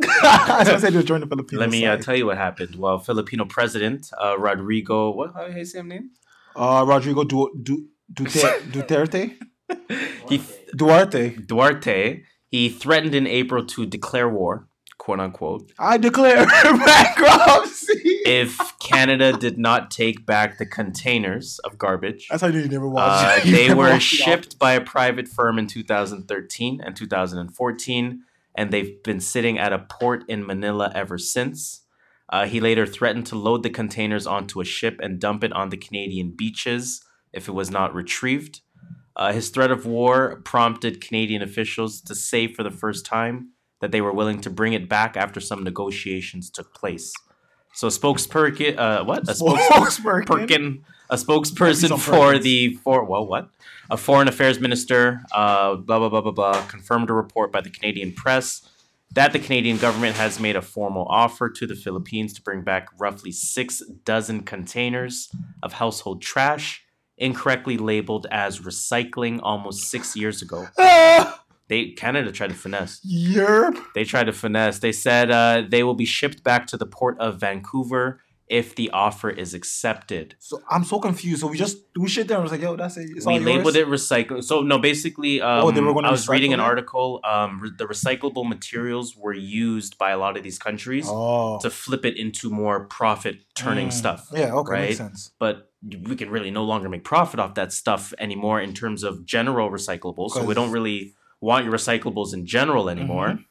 I was say join the Filipino. Let me uh, tell you what happened. Well, Filipino president uh, Rodrigo, what how do you say his name? Uh, Rodrigo du- du- Duterte. Duterte. he Duarte. Duarte he threatened in April to declare war, quote unquote, I declare bankruptcy. if Canada did not take back the containers of garbage. That's how you never Uh, watched. you they were shipped by a private firm in 2013 and 2014, and they've been sitting at a port in Manila ever since. Uh, he later threatened to load the containers onto a ship and dump it on the Canadian beaches if it was not retrieved. Uh, his threat of war prompted Canadian officials to say for the first time that they were willing to bring it back after some negotiations took place. So, a spokesperson, uh, what? A Spokesperson. Perkin, a spokesperson for the for well what a foreign affairs minister uh, blah blah blah blah blah confirmed a report by the Canadian press that the Canadian government has made a formal offer to the Philippines to bring back roughly six dozen containers of household trash incorrectly labeled as recycling almost six years ago. They Canada tried to finesse. Yerp. They tried to finesse. They said uh, they will be shipped back to the port of Vancouver if the offer is accepted. So I'm so confused. So we just we shit there. I was like, yo, that's it. It's we labeled it recycle. So no, basically, um, Oh, they were gonna I was reading an it? article. Um, re- the recyclable materials were used by a lot of these countries Oh. to flip it into more profit turning Mm. stuff. Yeah. Okay. right? Makes sense. But we can really no longer make profit off that stuff anymore in terms of general recyclables. So we don't really want your recyclables in general anymore. Mm-hmm.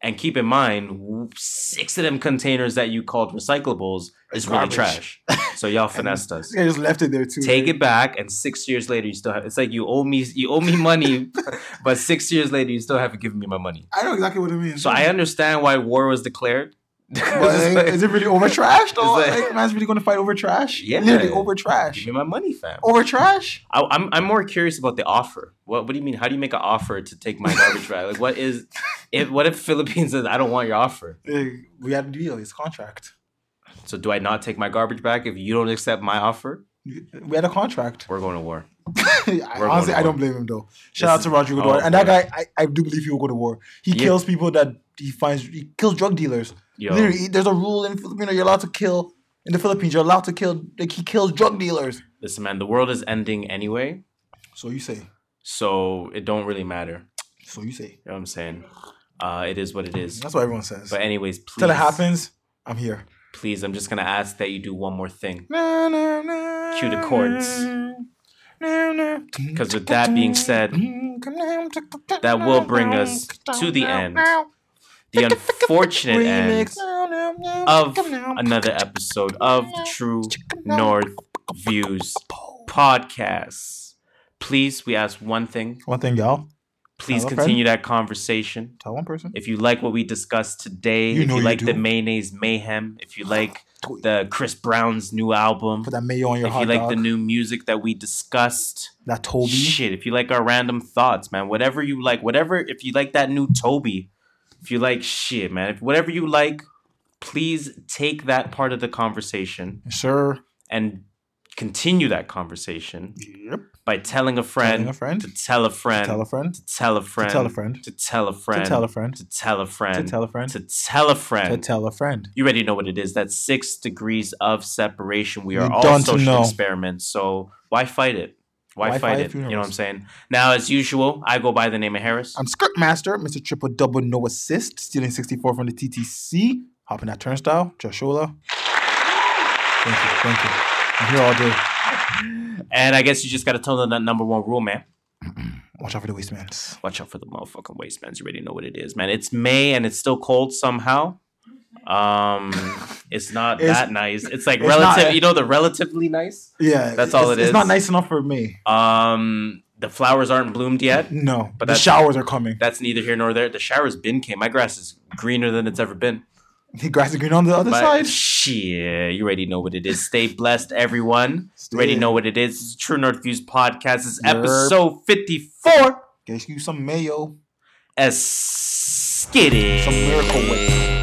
And keep in mind, six of them containers that you called recyclables is really trash. So y'all finessed us guy just left it there too. take right? it back and six years later you still have it's like you owe me you owe me money but six years later you still haven't given me my money I know exactly what it means. so i understand why war was declared But is, is it really over trash though? Like- like, man's really gonna fight over trash? Yeah. Literally over give trash. me my money fam Over trash? I, I'm, I'm more curious about the offer what, what do you mean how do you make an offer to take my garbage bag like what is if what if philippines says i don't want your offer We had a deal. It's contract. so do i not take my garbage back if you don't accept my offer We had a contract. we're going to war Honestly, to I don't blame him though. Shout This out to Rodrigo Duarte. And that guy, I, I do believe he will go to war. He Yeah. kills people that he finds. He kills drug dealers. Yo, Literally, there's a rule in Filipino. You're allowed to kill in the Philippines. You're allowed to kill. Like he kills drug dealers. listen man the world is ending anyway So you say. so it don't really matter So you say. You know what I'm saying? Uh, it is what it is. That's what everyone says. But anyways, please, Till it happens, I'm here. please, I'm just gonna ask that you do one more thing. Cue Cue the chords. Because with that being said, that will bring us to the end. The unfortunate end of another episode of the True North Views podcast. Please, we ask one thing. One thing, y'all. Please continue that conversation. Tell one person. If you like what we discussed today, You if you you like the mayonnaise mayhem, if you like the Chris Brown's new album, Put that mayo on your if you like dog. the new music that we discussed, that TOBi. shit, if you like our random thoughts, man, whatever you like, whatever, if you like that new TOBi, if you like shit, man, if whatever you like, please take that part of the conversation Sure. and continue that conversation Yep. by telling a friend, Telling a friend. to tell a friend, Tell a friend. to tell a friend, tell a friend. to tell a friend, To tell a friend. to tell a friend, To tell a friend. to tell a friend. To tell a friend. you already know what it is. That's six degrees of separation. We are all social experiments. So why fight it? Why, Why fight, fight it? You know what I'm saying? Now, as usual, I go by the name of Harris. I'm Skirt Master, Mr. Triple Double No Assist, stealing 64 from the TTC. Hopping that turnstile. Joshola. Thank you. Thank you. I'm here all day. and I guess you just got to tell them that number one rule, man. Watch out for the wastemans. Watch out for the motherfucking wastelands. You already know what it is, man. It's May and it's still cold somehow. Um, it's not It's- that nice. It's like it's relative. not- you know, the relatively nice. Yeah. That's all it's, It's not nice enough for me. Um, the flowers aren't bloomed yet. No. But the showers are coming. That's neither here nor there. The shower's been came. My grass is greener than it's ever been. The grass is green on the other But side. shit, you already know what it is. Stay blessed, everyone. Stay- You already know what it is. It's True North Views podcast. This is Yerp. episode 54. Get you some mayo. As skitty. Some miracle whip.